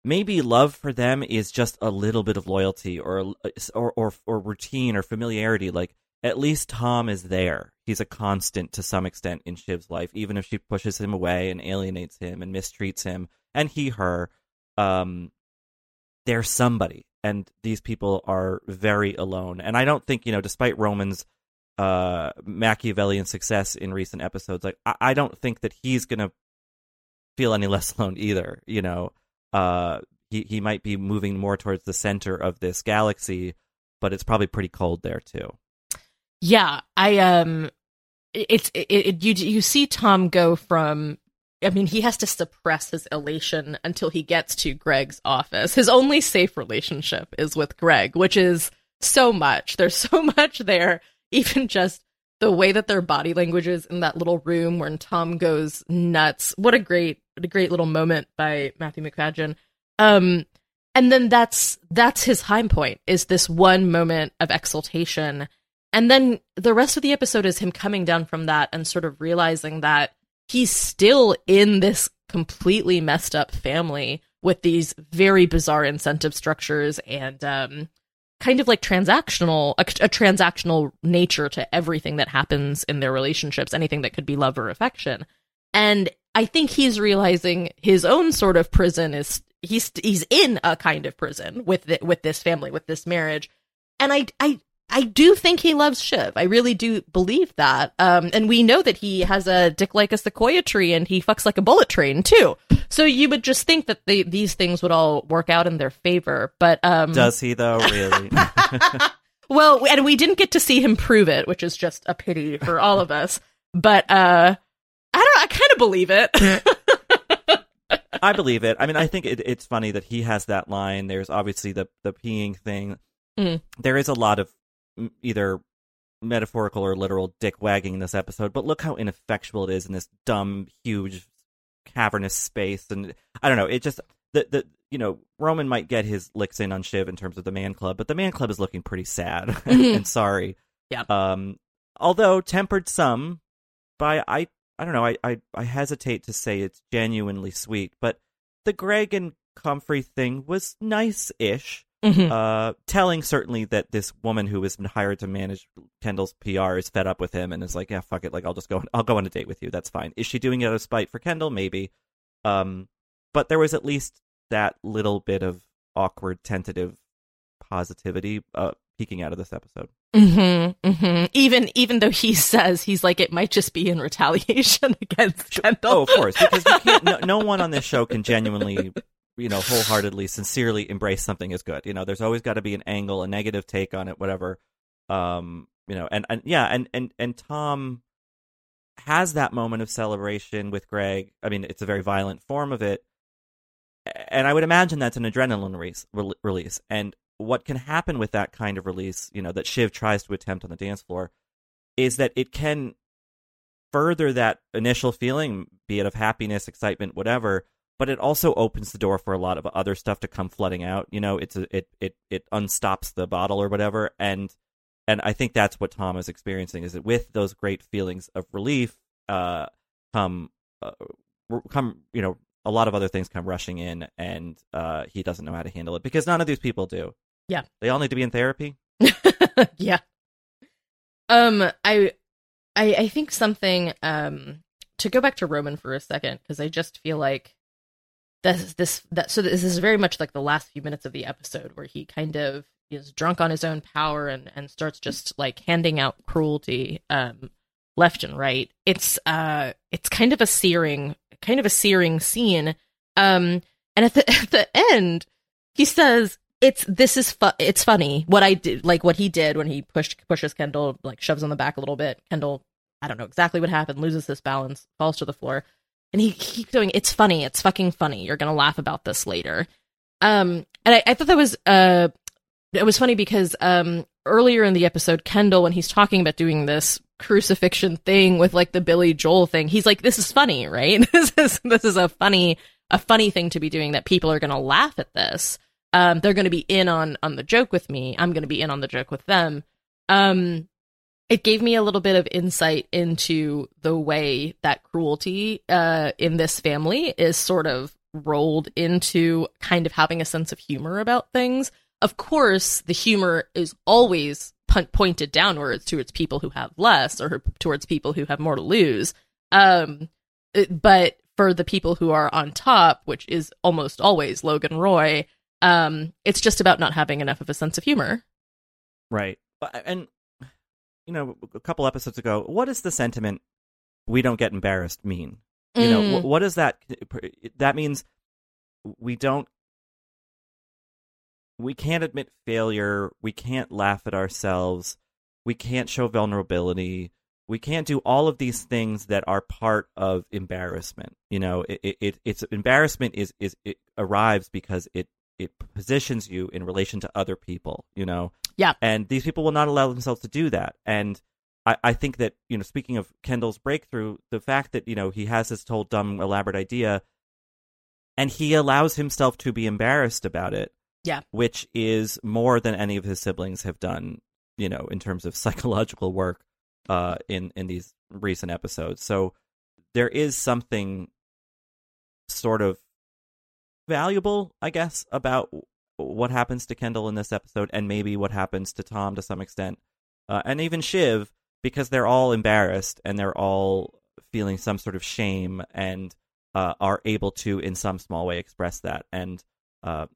maybe love for them is just a little bit of loyalty or or or, or routine or familiarity, like. At least Tom is there. He's a constant to some extent in Shiv's life, even if she pushes him away and alienates him and mistreats him, and he her. Um, they're somebody, and these people are very alone. And I don't think you know, despite Roman's uh, Machiavellian success in recent episodes, like I, I don't think that he's gonna feel any less alone either. You know, uh, he he might be moving more towards the center of this galaxy, but it's probably pretty cold there too. Yeah, I um, it's it, it, you you see Tom go from. I mean, he has to suppress his elation until he gets to Greg's office. His only safe relationship is with Greg, which is so much. There's so much there. Even just the way that their body language is in that little room when Tom goes nuts. What a great, what a great little moment by Matthew Macfadyen. Um, and then that's that's his high point is this one moment of exultation and then the rest of the episode is him coming down from that and sort of realizing that he's still in this completely messed up family with these very bizarre incentive structures and um, kind of like transactional a, a transactional nature to everything that happens in their relationships anything that could be love or affection. And i think he's realizing his own sort of prison is he's he's in a kind of prison with the, with this family with this marriage. And i i I do think he loves Shiv. I really do believe that. Um, and we know that he has a dick like a sequoia tree and he fucks like a bullet train too. So you would just think that they, these things would all work out in their favor. But um, Does he though? Really? well, and we didn't get to see him prove it, which is just a pity for all of us. But uh, I don't. I kind of believe it. I believe it. I mean, I think it, it's funny that he has that line. There's obviously the the peeing thing. Mm. There is a lot of either metaphorical or literal dick wagging in this episode, but look how ineffectual it is in this dumb, huge cavernous space, and I don't know. It just the the you know Roman might get his licks in on Shiv in terms of the man club, but the man club is looking pretty sad Mhm. and sorry. Yeah. Um, although tempered some by I I don't know. I I, I hesitate to say it's genuinely sweet, but the Greg and Comfrey thing was nice-ish. Mhm. Uh, telling certainly that this woman who has been hired to manage Kendall's PR is fed up with him and is like, yeah, fuck it, like I'll just go, I'll go on a date with you. That's fine. Is she doing it out of spite for Kendall? Maybe. Um, but there was at least that little bit of awkward, tentative positivity uh, peeking out of this episode. Mm-hmm, mm-hmm. Even even though he says he's like it might just be in retaliation against Kendall. Oh, of course, because you can't. No, no one on this show can genuinely, you know, wholeheartedly, sincerely embrace something as good. You know, there's always got to be an angle, a negative take on it, whatever. Um, you know, and and yeah, and and and Tom has that moment of celebration with Greg. I mean, it's a very violent form of it, and I would imagine that's an adrenaline release. rel- Release, and what can happen with that kind of release, you know, that Shiv tries to attempt on the dance floor, is that it can further that initial feeling, be it of happiness, excitement, whatever. But it also opens the door for a lot of other stuff to come flooding out. You know, it's a, it it it unstops the bottle or whatever, and and I think that's what Tom is experiencing. Is that with those great feelings of relief, uh, come uh, come you know a lot of other things come rushing in, and uh, he doesn't know how to handle it because none of these people do. Yeah. they all need to be in therapy. yeah. Um, I, I, I think something. Um, to go back to Roman for a second because I just feel like this, this, that. So this is very much like the last few minutes of the episode where he kind of is drunk on his own power and and starts just like handing out cruelty, um, left and right. It's uh, it's kind of a searing, kind of a searing scene. Um, and at the at the end, he says it's this is fu- it's funny what I did like what he did when he pushed pushes Kendall like shoves on the back a little bit. Kendall, I don't know exactly what happened, loses this balance, falls to the floor, and he keeps doing it's funny, it's fucking funny. You're gonna laugh about this later. Um, and I, I thought that was uh, it was funny because um earlier in the episode, Kendall when he's talking about doing this crucifixion thing with like the Billy Joel thing, he's like, "This is funny, right? this is this is a funny." A funny thing to be doing that people are going to laugh at this um, they're going to be in on on the joke with me. I'm going to be in on the joke with them. Um, it gave me a little bit of insight into the way that cruelty uh, in this family is sort of rolled into kind of having a sense of humor about things. Of course, the humor is always pointed downwards towards people who have less or towards people who have more to lose. Um, it- but for the people who are on top, which is almost always Logan Roy, um, it's just about not having enough of a sense of humor. Right. And you know, a couple episodes ago, what does the sentiment "we don't get embarrassed" mean? You know, Mm. wh- what does that? That means we don't. We can't admit failure. We can't laugh at ourselves. We can't show vulnerability. We can't do all of these things that are part of embarrassment. You know, it, it it's embarrassment is is it arrives because it it positions you in relation to other people. You know, Yeah. and these people will not allow themselves to do that. And I, I think that you know, speaking of Kendall's breakthrough, the fact that you know he has this whole dumb, elaborate idea, and he allows himself to be embarrassed about it. Yeah. which is more than any of his siblings have done. You know, in terms of psychological work, uh, in in these recent episodes. So there is something sort of valuable, I guess, about what happens to Kendall in this episode, and maybe what happens to Tom to some extent, uh, and even Shiv, because they're all embarrassed and they're all feeling some sort of shame and uh, are able to, in some small way, express that. And uh,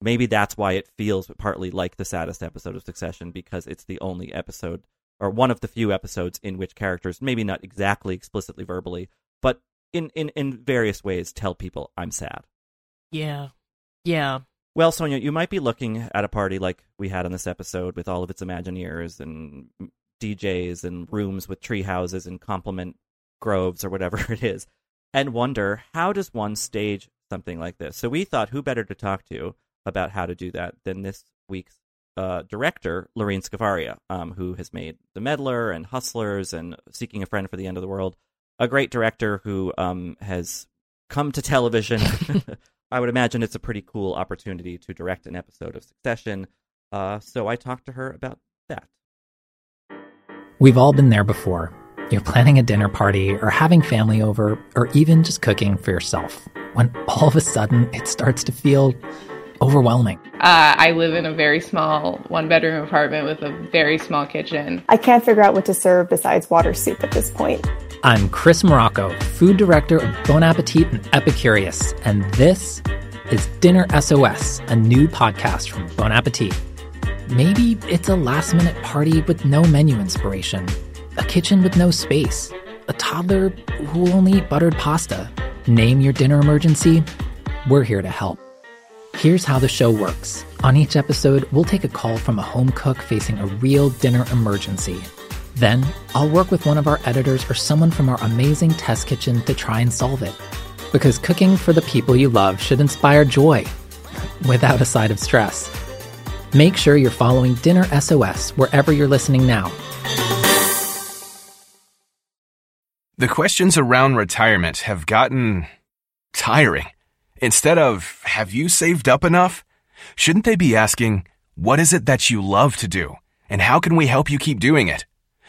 maybe that's why it feels partly like the saddest episode of Succession, because it's the only episode or one of the few episodes in which characters, maybe not exactly explicitly verbally, but in, in, in various ways, tell people, I'm sad. Yeah. Yeah. Well, Sonia, you might be looking at a party like we had on this episode with all of its Imagineers and DJs and rooms with tree houses and compliment groves or whatever it is, and wonder how does one stage something like this? So we thought, who better to talk to about how to do that than this week's uh, director, Lorene Scafaria, um, who has made The Meddler and Hustlers and Seeking a Friend for the End of the World. A great director who um, has come to television. I would imagine it's a pretty cool opportunity to direct an episode of Succession. Uh, so I talked to her about that. We've all been there before. You're planning a dinner party or having family over or even just cooking for yourself when all of a sudden it starts to feel overwhelming. Uh, I live in a very small one bedroom apartment with a very small kitchen. I can't figure out what to serve besides water soup at this point. I'm Chris Morocco, food director of Bon Appetit and Epicurious, and this is Dinner SOS, a new podcast from Bon Appetit. Maybe it's a last minute party with no menu inspiration, a kitchen with no space, a toddler who will only eat buttered pasta. Name your dinner emergency. We're here to help. Here's how the show works. On each episode, we'll take a call from a home cook facing a real dinner emergency. Then, I'll work with one of our editors or someone from our amazing test kitchen to try and solve it. Because cooking for the people you love should inspire joy without a side of stress. Make sure you're following Dinner SOS wherever you're listening now. The questions around retirement have gotten tiring. Instead of, have you saved up enough? Shouldn't they be asking, what is it that you love to do? And how can we help you keep doing it?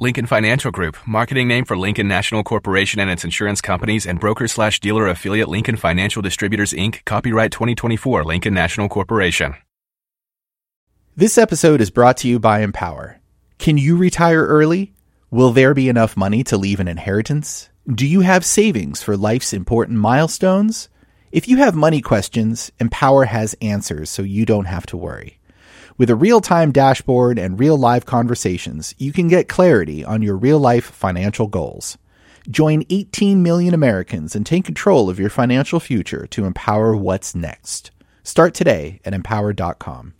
Lincoln Financial Group, marketing name for Lincoln National Corporation and its insurance companies and broker slash dealer affiliate Lincoln Financial Distributors Inc., copyright 2024 Lincoln National Corporation. This episode is brought to you by Empower. Can you retire early? Will there be enough money to leave an inheritance? Do you have savings for life's important milestones? If you have money questions, Empower has answers so you don't have to worry. With a real time dashboard and real live conversations, you can get clarity on your real life financial goals. Join 18 million Americans and take control of your financial future to empower what's next. Start today at empower.com.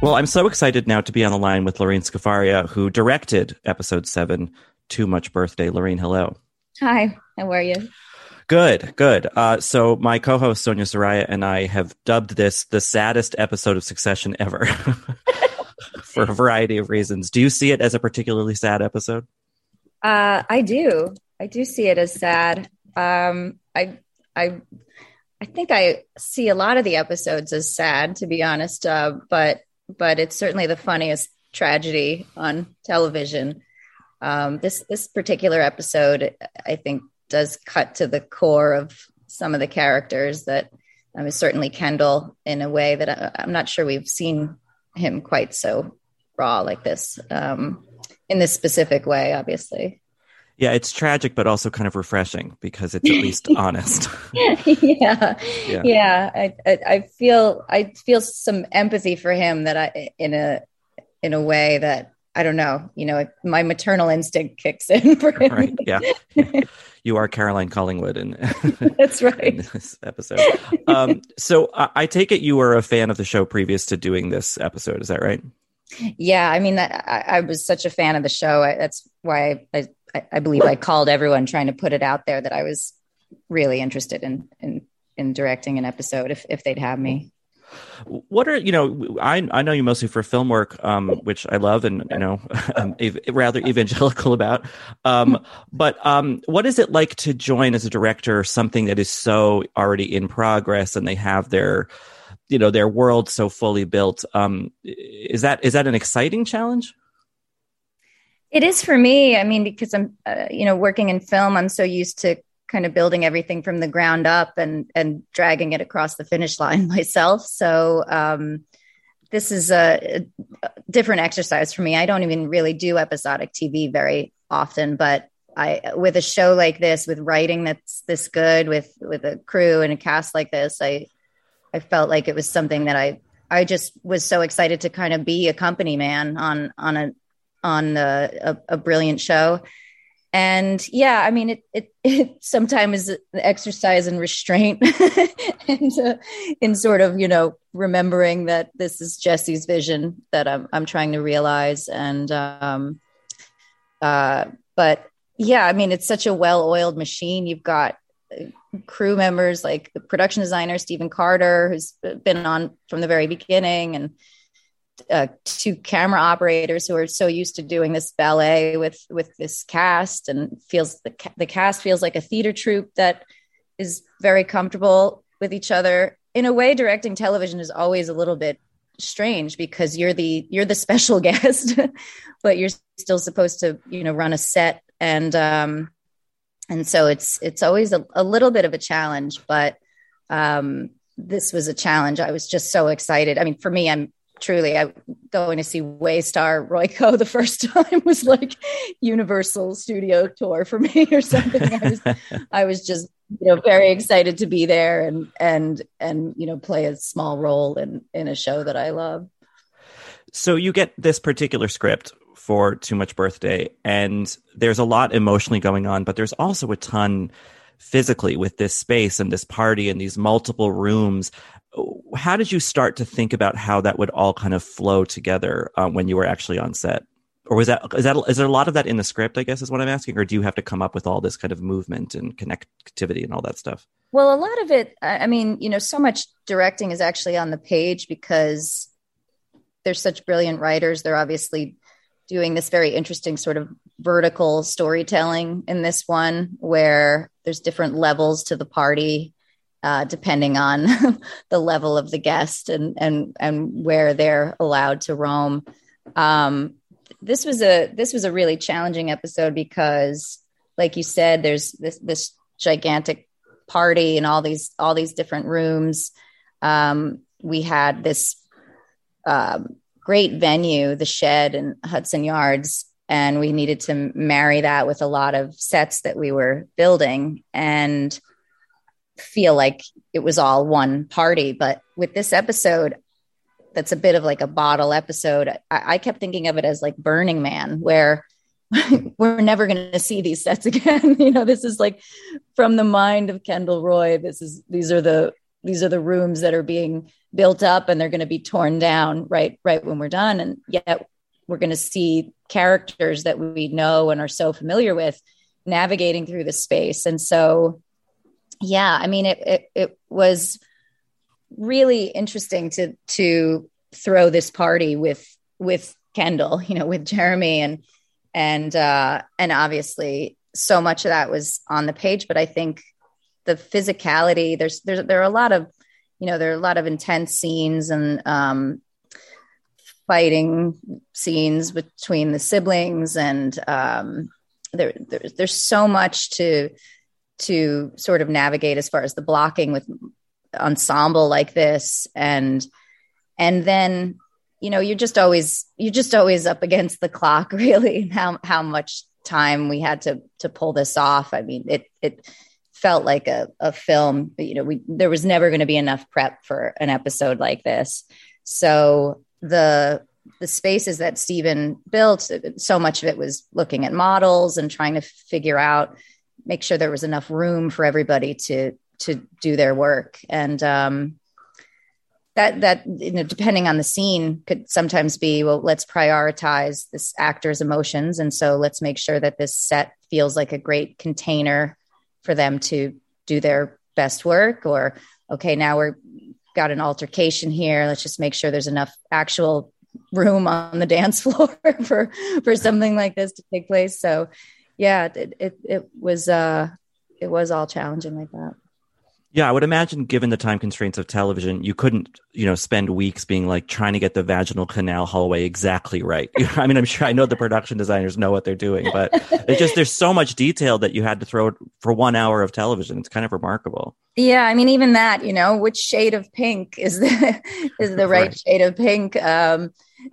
Well, I'm so excited now to be on the line with Lorene Scafaria, who directed episode seven, Too Much Birthday. Lorene, hello. Hi, how are you? Good, good. Uh, so my co-host Sonia Saraiya and I have dubbed this the saddest episode of Succession ever, for a variety of reasons. Do you see it as a particularly sad episode? Uh, I do. I do see it as sad. Um, I, I, I think I see a lot of the episodes as sad, to be honest. Uh, but but it's certainly the funniest tragedy on television. Um, this this particular episode, I think, does cut to the core of some of the characters that I um, mean, certainly Kendall in a way that I, am not sure we've seen him quite so raw like this um, in this specific way, obviously. Yeah, it's tragic, but also kind of refreshing because it's at least honest. yeah, yeah. yeah. I, I, I, feel I feel some empathy for him that I in a in a way that I don't know. You know, my maternal instinct kicks in. Right. Yeah. you are Caroline Collingwood, in that's right. In this episode. Um, so I, I take it you were a fan of the show previous to doing this episode. Is that right? Yeah, I mean, that, I, I, was such a fan of the show. I, that's why I, I, I, believe I called everyone trying to put it out there that I was really interested in in, in directing an episode if if they'd have me. What are you know? I I know you mostly for film work, um, which I love and you know, I'm rather evangelical about. Um, but um, what is it like to join as a director something that is so already in progress and they have their you know their world so fully built? Um, is that is that an exciting challenge? It is for me. I mean, because I'm, uh, you know, working in film, I'm so used to kind of building everything from the ground up and and dragging it across the finish line myself. So um, this is a, a, different exercise for me. I don't even really do episodic TV very often, but I with a show like this, with writing that's this good, with with a crew and a cast like this, I I felt like it was something that I I just was so excited to kind of be a company man on on a on a, a, a brilliant show and yeah i mean it it, it sometimes is exercise in restraint and uh, in sort of you know remembering that this is jesse's vision that i'm, I'm trying to realize. And um uh but yeah i mean it's such a well-oiled machine. You've got uh, crew members like the production designer stephen carter who's been on from the very beginning. And uh, two camera operators who are so used to doing this ballet with with this cast and feels the, the cast feels like a theater troupe that is very comfortable with each other. In a way directing television is always a little bit strange because you're the you're the special guest but you're still supposed to you know run a set. And um and so it's it's always a, a little bit of a challenge but um this was a challenge. I was just so excited. I mean for me i'm truly I going to see Waystar Royco the first time was like Universal Studio tour for me or something. I was I was just you know very excited to be there and and and you know play a small role in in a show that I love. So you get this particular script for Too Much Birthday and there's a lot emotionally going on but there's also a ton physically with this space and this party and these multiple rooms how did you start to think about how that would all kind of flow together uh, when you were actually on set? Or was that is that is there a lot of that in the script? I guess is what I'm asking. Or do you have to come up with all this kind of movement and connectivity and all that stuff? Well, a lot of it. I mean, you know, so much directing is actually on the page because they're such brilliant writers. They're obviously doing this very interesting sort of vertical storytelling in this one, where there's different levels to the party uh, depending on the level of the guest and and and where they're allowed to roam. Um, this was a this was a really challenging episode because, like you said, there's this this gigantic party and all these all these different rooms. Um, we had this um, great venue, the Shed and Hudson Yards, and we needed to marry that with a lot of sets that we were building and feel like it was all one party. But with this episode, that's a bit of like a bottle episode. I, I kept thinking of it as like Burning Man, where we're never going to see these sets again. you know, this is like from the mind of Kendall Roy. This is these are the these are the rooms that are being built up and they're going to be torn down right right when we're done. And yet we're going to see characters that we know and are so familiar with navigating through the space. And so yeah, I mean, it, it, it was really interesting to, to throw this party with, with Kendall, you know, with Jeremy and, and, uh, and obviously so much of that was on the page, but I think the physicality, there's, there's, there are a lot of, you know, there are a lot of intense scenes and, um, fighting scenes between the siblings and um, there, there, there's so much to to sort of navigate as far as the blocking with ensemble like this. And and then you know you're just always you're just always up against the clock really how how much time we had to to pull this off. I mean it it felt like a, a film but, you know we there was never going to be enough prep for an episode like this. So the the spaces that Stephen built, so much of it was looking at models and trying to figure out make sure there was enough room for everybody to to do their work. And um, that that you know depending on the scene could sometimes be well let's prioritize this actor's emotions. And so let's make sure that this set feels like a great container for them to do their best work or okay now we're got an altercation here. Let's just make sure there's enough actual room on the dance floor for for something like this to take place. So yeah, it, it, it was, uh, it was all challenging like that. Yeah, I would imagine given the time constraints of television, you couldn't, you know, spend weeks being like trying to get the vaginal canal hallway exactly right. I mean, I'm sure I know the production designers know what they're doing, but it just there's so much detail that you had to throw it for one hour of television. It's kind of remarkable. Yeah, I mean, even that, you know, which shade of pink is the is the right, right. shade of pink? Um,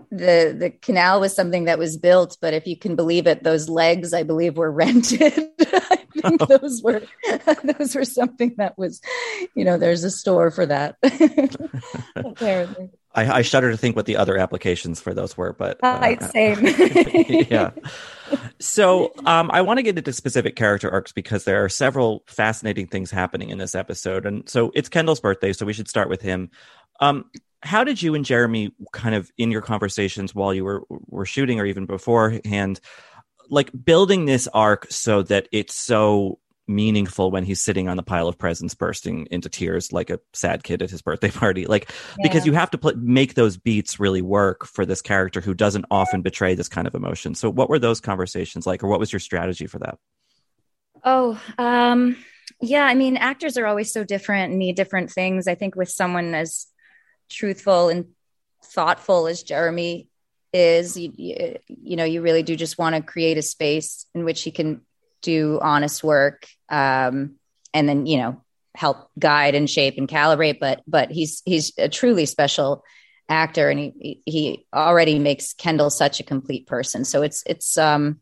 the the canal was something that was built, but if you can believe it, those legs, I believe, were rented. I think oh. those were those were something that was, you know, there's a store for that. Apparently. I, I shudder to think what the other applications for those were, but uh, same. yeah. So um, I want to get into specific character arcs because there are several fascinating things happening in this episode, and so it's Kendall's birthday, so we should start with him. Um, how did you and Jeremy kind of in your conversations while you were were shooting or even beforehand, like building this arc so that it's so meaningful when he's sitting on the pile of presents bursting into tears like a sad kid at his birthday party? Like yeah. because you have to put, make those beats really work for this character who doesn't often betray this kind of emotion. So what were those conversations like or what was your strategy for that? Oh um yeah i mean actors are always so different and need different things. I think with someone as truthful and thoughtful as jeremy is you, you, you know you really do just want to create a space in which he can do honest work um, and then you know help guide and shape and calibrate but but he's he's a truly special actor and he he already makes kendall such a complete person. So it's it's um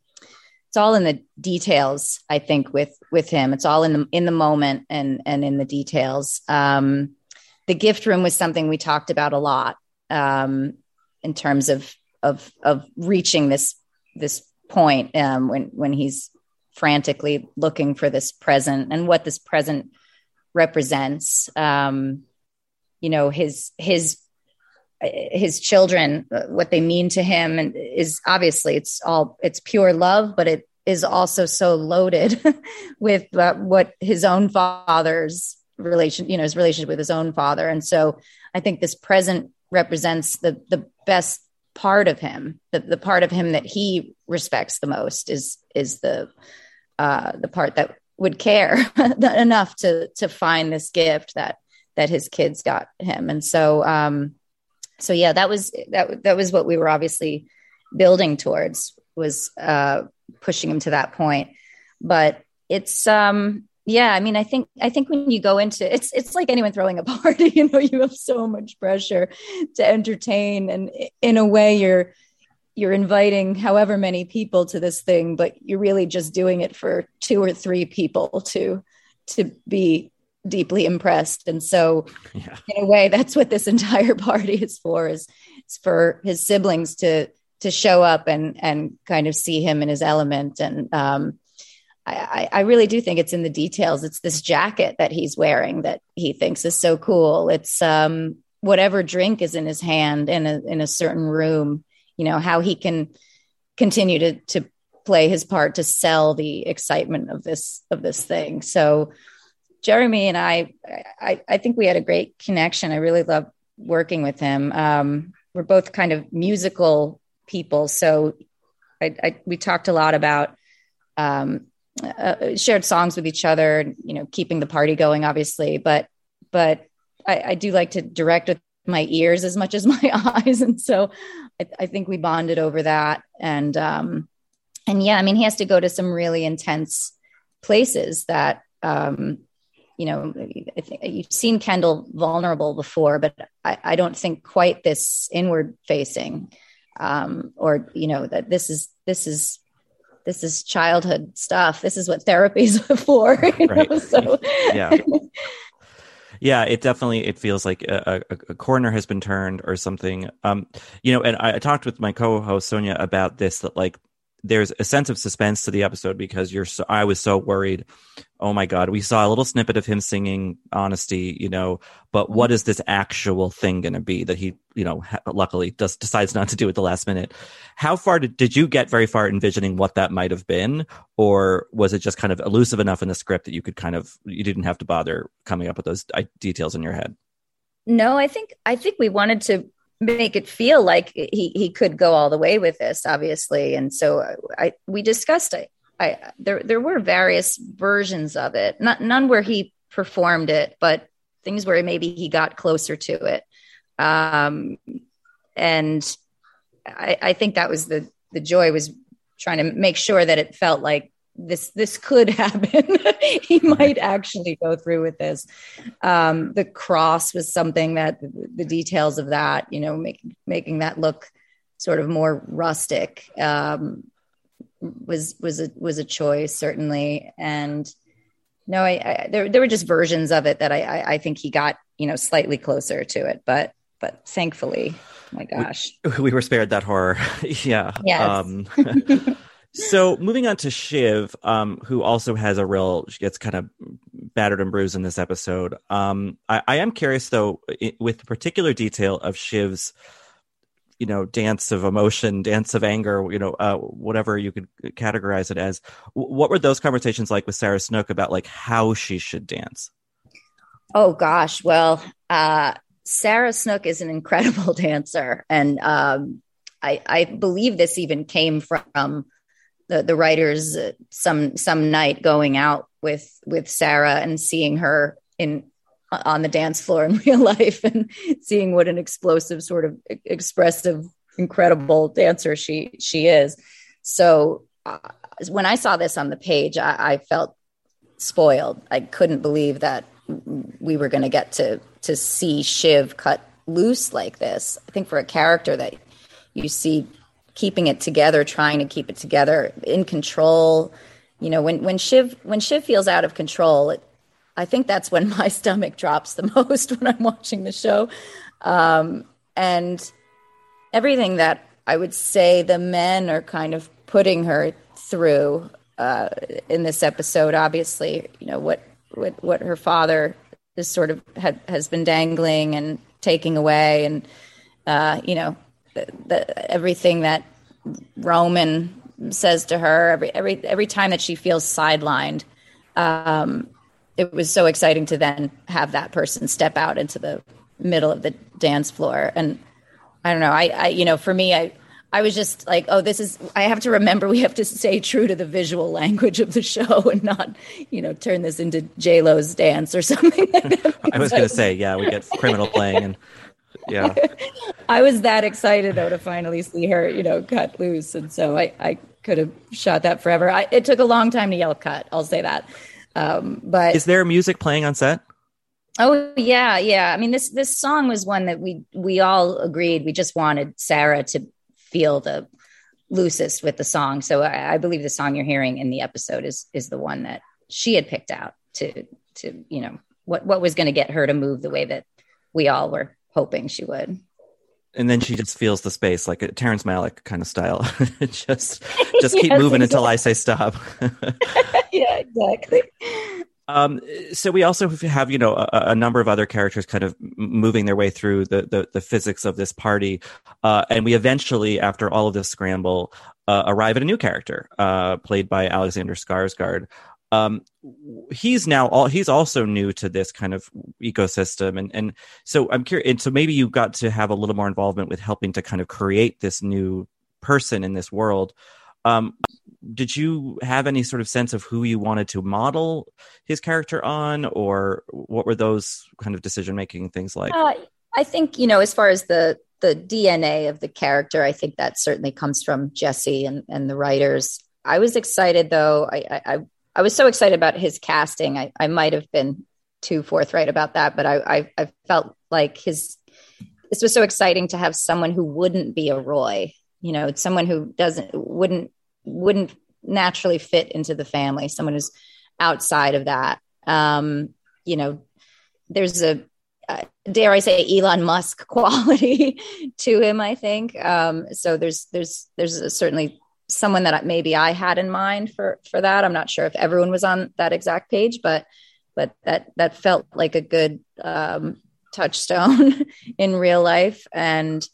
it's all in the details i think with with him. It's all in the in the moment and and in the details. Um the gift room was something we talked about a lot um in terms of of of reaching this this point um when when he's frantically looking for this present and what this present represents. Um, you know, his his his children, what they mean to him, and is obviously it's all it's pure love, but it is also so loaded with uh, what his own father's relation, you know, his relationship with his own father, and so I think this present represents the the best part of him the, the part of him that he respects the most is is the uh, the part that would care enough to to find this gift that that his kids got him. And so um so yeah that was that that was what we were obviously building towards was uh pushing him to that point. But it's um yeah i mean i think i think when you go into it's it's like anyone throwing a party you know you have so much pressure to entertain and in a way you're you're inviting however many people to this thing but you're really just doing it for two or three people to to be deeply impressed and so yeah. in a way that's what this entire party is for is, is for his siblings to to show up and and kind of see him in his element and um I, I really do think it's in the details. It's this jacket that he's wearing that he thinks is so cool. It's um, whatever drink is in his hand in a in a certain room you know how he can continue to to play his part to sell the excitement of this of this thing so jeremy and i i, I think we had a great connection i really love working with him um, we're both kind of musical people so I, I, we talked a lot about um, uh, shared songs with each other you know keeping the party going obviously but but I, I do like to direct with my ears as much as my eyes and so I, I think we bonded over that. And um, and yeah, I mean, he has to go to some really intense places that um, you know, I think you've seen Kendall vulnerable before, but I, I don't think quite this inward facing, um, or you know, that this is this is this is childhood stuff. This is what therapy is for. You know? right. So yeah. yeah it definitely it feels like a, a, a, corner has been turned or something um you know and I, I talked with my co-host sonia about this that like there's a sense of suspense to the episode because you're so I was so worried. Oh my god, we saw a little snippet of him singing honesty, you know, but what is this actual thing going to be that he, you know, ha- luckily does decides not to do at the last minute. How far did did you get very far envisioning what that might have been or was it just kind of elusive enough in the script that you could kind of you didn't have to bother coming up with those uh, details in your head? No, I think I think we wanted to make it feel like he he could go all the way with this obviously. And so i we discussed it. I there there were various versions of it. Not none where he performed it but things where maybe he got closer to it. Um and i i think that was the the joy was trying to make sure that it felt like this this could happen. he might actually go through with this. Um, the cross was something that the, details of that, you know, making making that look sort of more rustic um, was was a was a choice certainly. And no, I, I, there there were just versions of it that I, I I think he got you know slightly closer to it, but but thankfully, my gosh, we, we were spared that horror. yeah. Yes. Um, so moving on to Shiv, um, who also has a real, she gets kind of battered and bruised in this episode. Um, I, I am curious though, it, with the particular detail of Shiv's, you know, dance of emotion, dance of anger, you know, uh, whatever you could categorize it as. What were those conversations like with Sarah Snook about like how she should dance? Oh gosh, well, uh, Sarah Snook is an incredible dancer, and um, I, I believe this even came from the the writers uh, some some night going out with with Sarah and seeing her in on the dance floor in real life and seeing what an explosive sort of expressive incredible dancer she she is. So uh, when i saw this on the page I, I felt spoiled. I couldn't believe that we were going to get to to see shiv cut loose like this. I think for a character that you see keeping it together, trying to keep it together, in control. You know, when when Shiv when Shiv feels out of control, it, I think that's when my stomach drops the most when I'm watching the show. Um, and everything that I would say the men are kind of putting her through uh, in this episode. Obviously, you know what what what her father is sort of had, has been dangling and taking away, and uh, you know the, everything that Roman says to her every every every time that she feels sidelined. Um, it was so exciting to then have that person step out into the middle of the dance floor, and I don't know. I, I you know, for me, I I was just like, oh, this is. I have to remember we have to stay true to the visual language of the show and not, you know, turn this into J Lo's dance or something. Like I was going to say, yeah, we get criminal playing and yeah. I was that excited though to finally see her, you know, cut loose, and so I, I could have shot that forever. I, it took a long time to yell cut. I'll say that. Um, but is there music playing on set? Oh yeah, yeah. I mean this this song was one that we we all agreed we just wanted Sarah to feel the loosest with the song. So I, I believe the song you're hearing in the episode is is the one that she had picked out to to you know what what was going to get her to move the way that we all were hoping she would. And then she just feels the space like a Terrence Malick kind of style. just just keep yes, moving exactly. until I say stop. yeah, exactly. Um, so we also have, you know, a, a, number of other characters kind of moving their way through the the, the physics of this party, uh, and we eventually, after all of this scramble, uh, arrive at a new character, uh, played by Alexander Skarsgård, um, he's now all he's also new to this kind of ecosystem. And and so i'm curious and so maybe you got to have a little more involvement with helping to kind of create this new person in this world. Um, did you have any sort of sense of who you wanted to model his character on or what were those kind of decision making things like? Uh, i think you know as far as the the dna of the character i think that certainly comes from jesse and and the writers. I was excited though. I i, I was so excited about his casting. I, I might have been too forthright about that, but I, I, I felt like his this was so exciting to have someone who wouldn't be a Roy, you know, someone who doesn't wouldn't wouldn't naturally fit into the family, someone who's outside of that. Um, you know, there's a uh, dare I say Elon Musk quality to him. I think um, so. There's there's there's certainly someone that maybe I had in mind for for that. I'm not sure if everyone was on that exact page, but but that that felt like a good um, touchstone in real life, and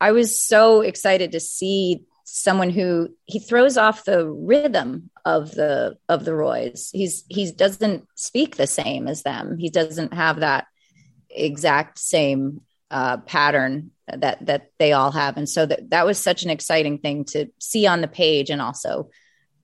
I was so excited to see someone who he throws off the rhythm of the of the Roys. He's he doesn't speak the same as them. He doesn't have that exact same uh, pattern that that they all have. And so that that was such an exciting thing to see on the page and also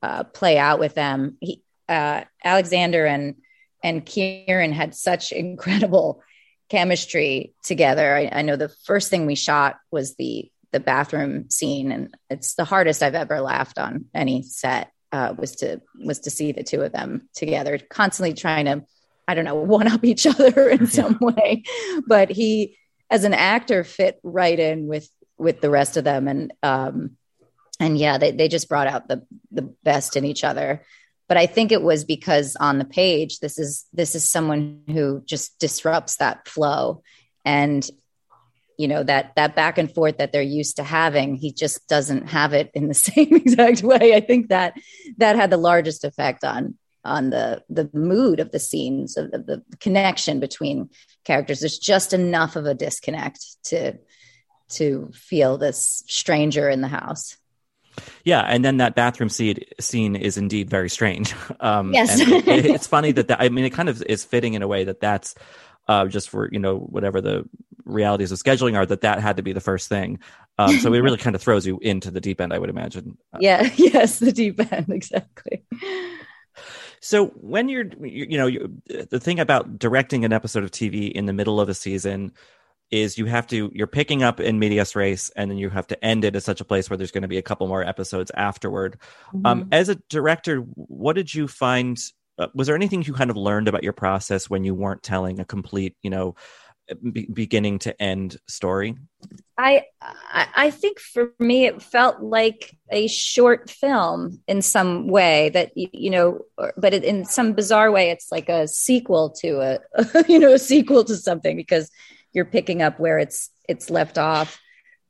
uh, play out with them. He, uh, alexander and and kieran had such incredible chemistry together. I, I, know the first thing we shot was the the bathroom scene and it's the hardest i've ever laughed on any set uh, was to was to see the two of them together constantly trying to i don't know one up each other in some way. But he as an actor fit right in with with the rest of them. And um and yeah they, they just brought out the the best in each other. But i think it was because on the page this is this is someone who just disrupts that flow. And you know that that back and forth that they're used to having he just doesn't have it in the same exact way. I think that that had the largest effect on on the the mood of the scenes of the, the connection between characters there's just enough of a disconnect to to feel this stranger in the house yeah, and then that bathroom scene, scene is indeed very strange. Um, yes, it, it's funny that, that I mean, it kind of is fitting in a way that that's uh, just for you know whatever the realities of scheduling are that that had to be the first thing. Um, so it really kind of throws you into the deep end, I would imagine. Yeah. Yes, the deep end exactly. So when you're, you know, you, the thing about directing an episode of TV in the middle of a season is you have to you're picking up in medias res and then you have to end it at such a place where there's going to be a couple more episodes afterward mm-hmm. um, as a director what did you find uh, was there anything you kind of learned about your process when you weren't telling a complete you know be- beginning to end story? I, I think for me it felt like a short film in some way that you know but in some bizarre way it's like a sequel to a you know a sequel to something because you're picking up where it's it's left off.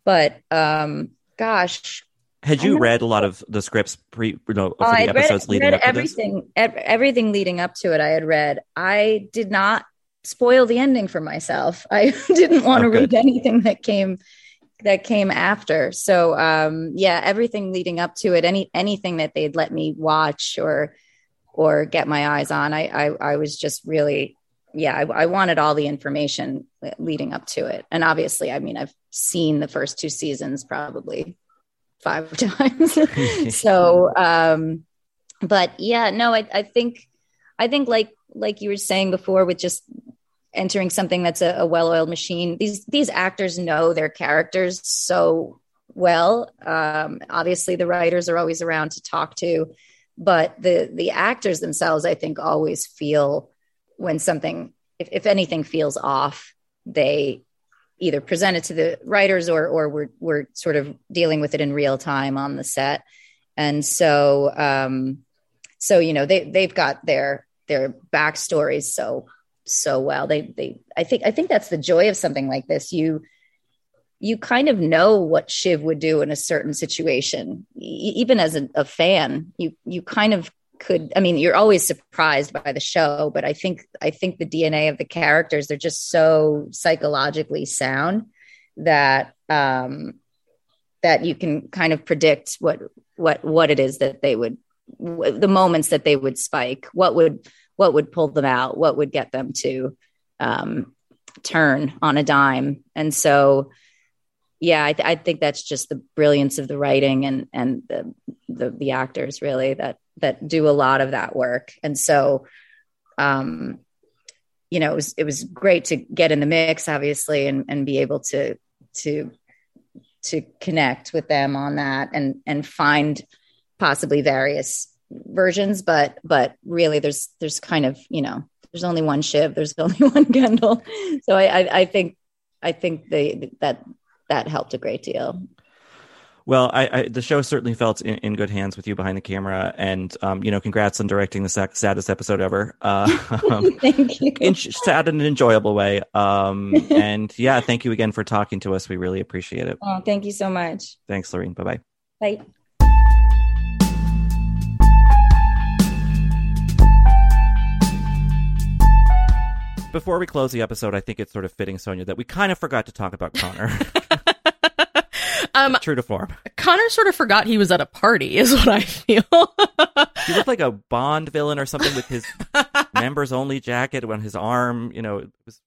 But um gosh. Had you read a lot of the scripts pre you know for the episodes read, leading read up everything to this? everything leading up to it i had read. I did not spoil the ending for myself i didn't want to oh, read anything that came that came after so um yeah everything leading up to it any anything that they'd let me watch or or get my eyes on i i, I was just really yeah, I, I, wanted all the information leading up to it. And obviously, I mean, I've seen the first two seasons probably five times. so, um, but yeah, no, I, I think, I think like, like you were saying before with just entering something that's a, a well-oiled machine, these, these actors know their characters so well. Um, obviously the writers are always around to talk to, but the, the actors themselves, I think always feel, when something, if, if anything feels off, they either present it to the writers or or we're we're sort of dealing with it in real time on the set. And so um so you know they they've got their their backstories so so well. They they I think I think that's the joy of something like this. You you kind of know what Shiv would do in a certain situation. Even as a, a fan, you you kind of could i mean you're always surprised by the show but i think i think the dna of the characters they're just so psychologically sound that um that you can kind of predict what what what it is that they would the moments that they would spike what would what would pull them out what would get them to um turn on a dime and so yeah I, th- I think that's just the brilliance of the writing and and the the, the actors really that that do a lot of that work. And so, um, you know, it was, it was great to get in the mix, obviously, and, and be able to, to, to connect with them on that and, and find possibly various versions, but, but really there's, there's kind of, you know, there's only one Shiv, there's only one Kendall. So I, I, I think, I think they, that, that helped a great deal. Well, I, I, the show certainly felt in, in, good hands with you behind the camera, and um, you know, congrats on directing the saddest episode ever. Uh, um, thank you. In, sad and enjoyable way. Um, and yeah, thank you again for talking to us. We really appreciate it. Oh, thank you so much. Thanks, Lorene. Bye-bye. Bye. Before we close the episode, I think it's sort of fitting, Sonia, that we kind of forgot to talk about Connor. Um, True to form. Connor sort of forgot he was at a party, is what I feel. he looked like a Bond villain or something with his members only jacket on his arm. You know, it was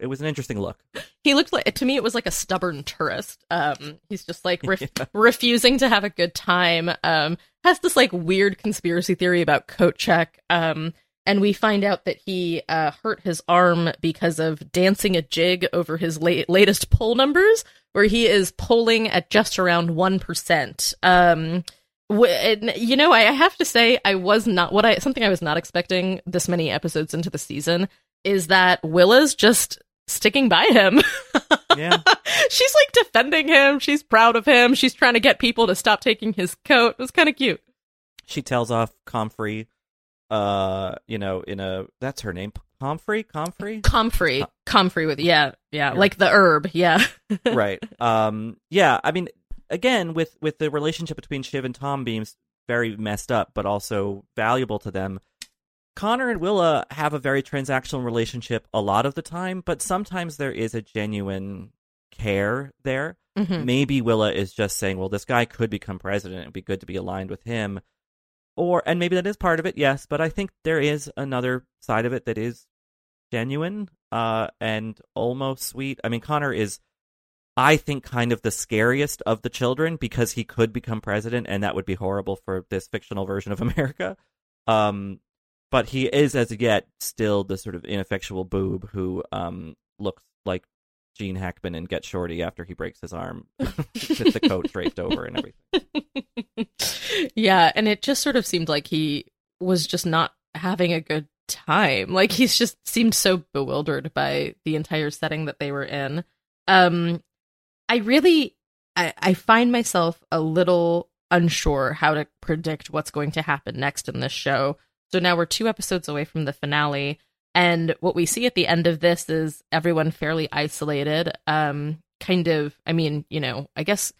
it was an interesting look. He looked like to me it was like a stubborn tourist. Um, he's just like ref- yeah. refusing to have a good time. Um, has this like weird conspiracy theory about coat check. Um, and we find out that he uh, hurt his arm because of dancing a jig over his la- latest poll numbers, where he is polling at just around one percent. Um, w- you know, I have to say, I was not what I something I was not expecting this many episodes into the season is that Willa's just sticking by him. Yeah. She's like defending him. She's proud of him. She's trying to get people to stop taking his coat. It was kind of cute. She tells off Comfrey uh, you know, in a that's her name, comfrey, comfrey, comfrey, comfrey with yeah, yeah, like the herb, yeah. right. Um. Yeah. I mean, again, with with the relationship between Shiv and Tom being very messed up, but also valuable to them. Connor and Willa have a very transactional relationship a lot of the time, but sometimes there is a genuine care there. Mhm. Maybe Willa is just saying, "Well, this guy could become president. It'd be good to be aligned with him." Or and maybe that is part of it, yes, but I think there is another side of it that is genuine uh and almost sweet. I mean, Connor is I think kind of the scariest of the children because he could become president and that would be horrible for this fictional version of America. Um but he is as yet still the sort of ineffectual boob who um looks like Gene Hackman and Get Shorty after he breaks his arm with the coat draped over and everything. yeah, and it just sort of seemed like he was just not having a good time. Like he's just seemed so bewildered by the entire setting that they were in. Um I really I, I find myself a little unsure how to predict what's going to happen next in this show. So now we're two episodes away from the finale, and what we see at the end of this is everyone fairly isolated. Um, kind of, I mean, you know, I guess,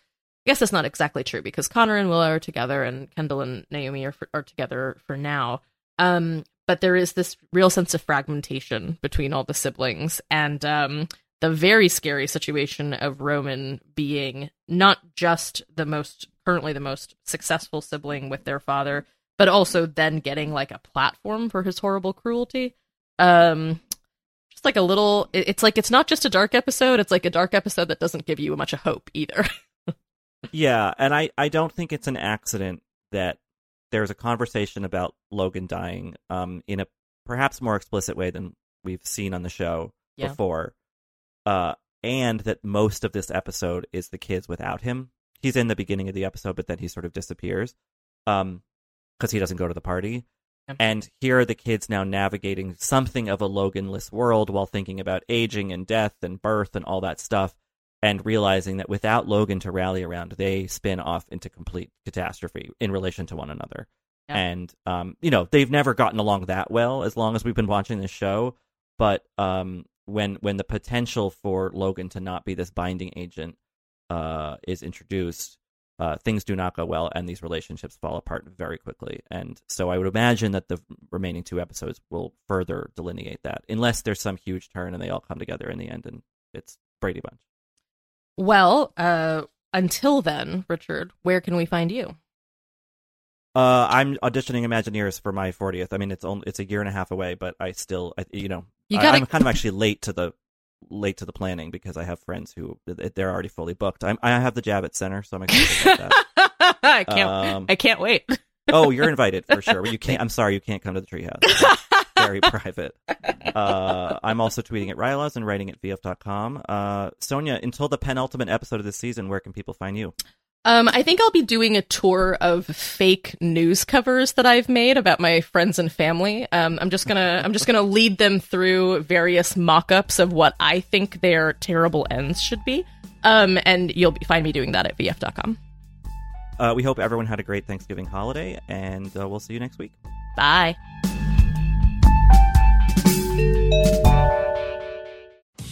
I guess that's not exactly true because Connor and Willa are together, and Kendall and Naomi are are together for now. Um, but there is this real sense of fragmentation between all the siblings, and um, the very scary situation of Roman being not just the most currently the most successful sibling with their father, but also then getting like a platform for his horrible cruelty. Um just like a little it's like it's not just a dark episode, it's like a dark episode that doesn't give you much of hope either. Yeah, and I, I don't think it's an accident that there's a conversation about Logan dying um, in a perhaps more explicit way than we've seen on the show Yeah. before. Uh, and that most of this episode is the kids without him. He's in the beginning of the episode, but then he sort of disappears um, because he doesn't go to the party. And here are the kids now navigating something of a Loganless world while thinking about aging and death and birth and all that stuff and realizing that without Logan to rally around, they spin off into complete catastrophe in relation to one another. Yeah. And um, you know, they've never gotten along that well as long as we've been watching this show. But um, when when the potential for Logan to not be this binding agent uh, is introduced, uh, things do not go well, and these relationships fall apart very quickly. And so, I would imagine that the remaining two episodes will further delineate that, unless there's some huge turn and they all come together in the end, and it's Brady Bunch. well, uh until then, Richard, where can we find you? Uh, I'm auditioning Imagineers for my 40th. I mean, it's only it's a year and a half away, but I still, I, you know, You gotta- I'm kind of actually late to the late to the planning because I have friends who they're already fully booked. I'm, I have the Javits Center, so I'm excited. I can't Um, I can't wait. Oh, you're invited for sure. You can't. I'm sorry, you can't come to the treehouse. Very private. Uh, I'm also tweeting at rilaws and writing at vf.com. Uh, Sonia, until the penultimate episode of this season, where can people find you? Um, I think I'll be doing a tour of fake news covers that I've made about my friends and family. Um, I'm just gonna I'm just gonna lead them through various mock-ups of what I think their terrible ends should be. Um, and you'll be, find me doing that at vf.com. Uh, we hope everyone had a great Thanksgiving holiday, and uh, we'll see you next week. Bye.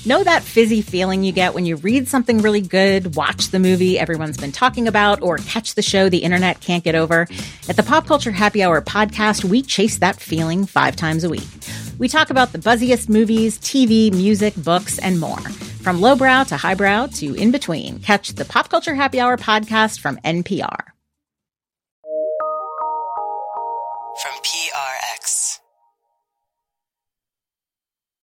Know that fizzy feeling you get when you read something really good, watch the movie everyone's been talking about, or catch the show the internet can't get over? At the Pop Culture Happy Hour podcast, we chase that feeling five times a week. We talk about the buzziest movies, TV, music, books, and more. From lowbrow to highbrow to in between, catch the Pop Culture Happy Hour podcast from NPR. From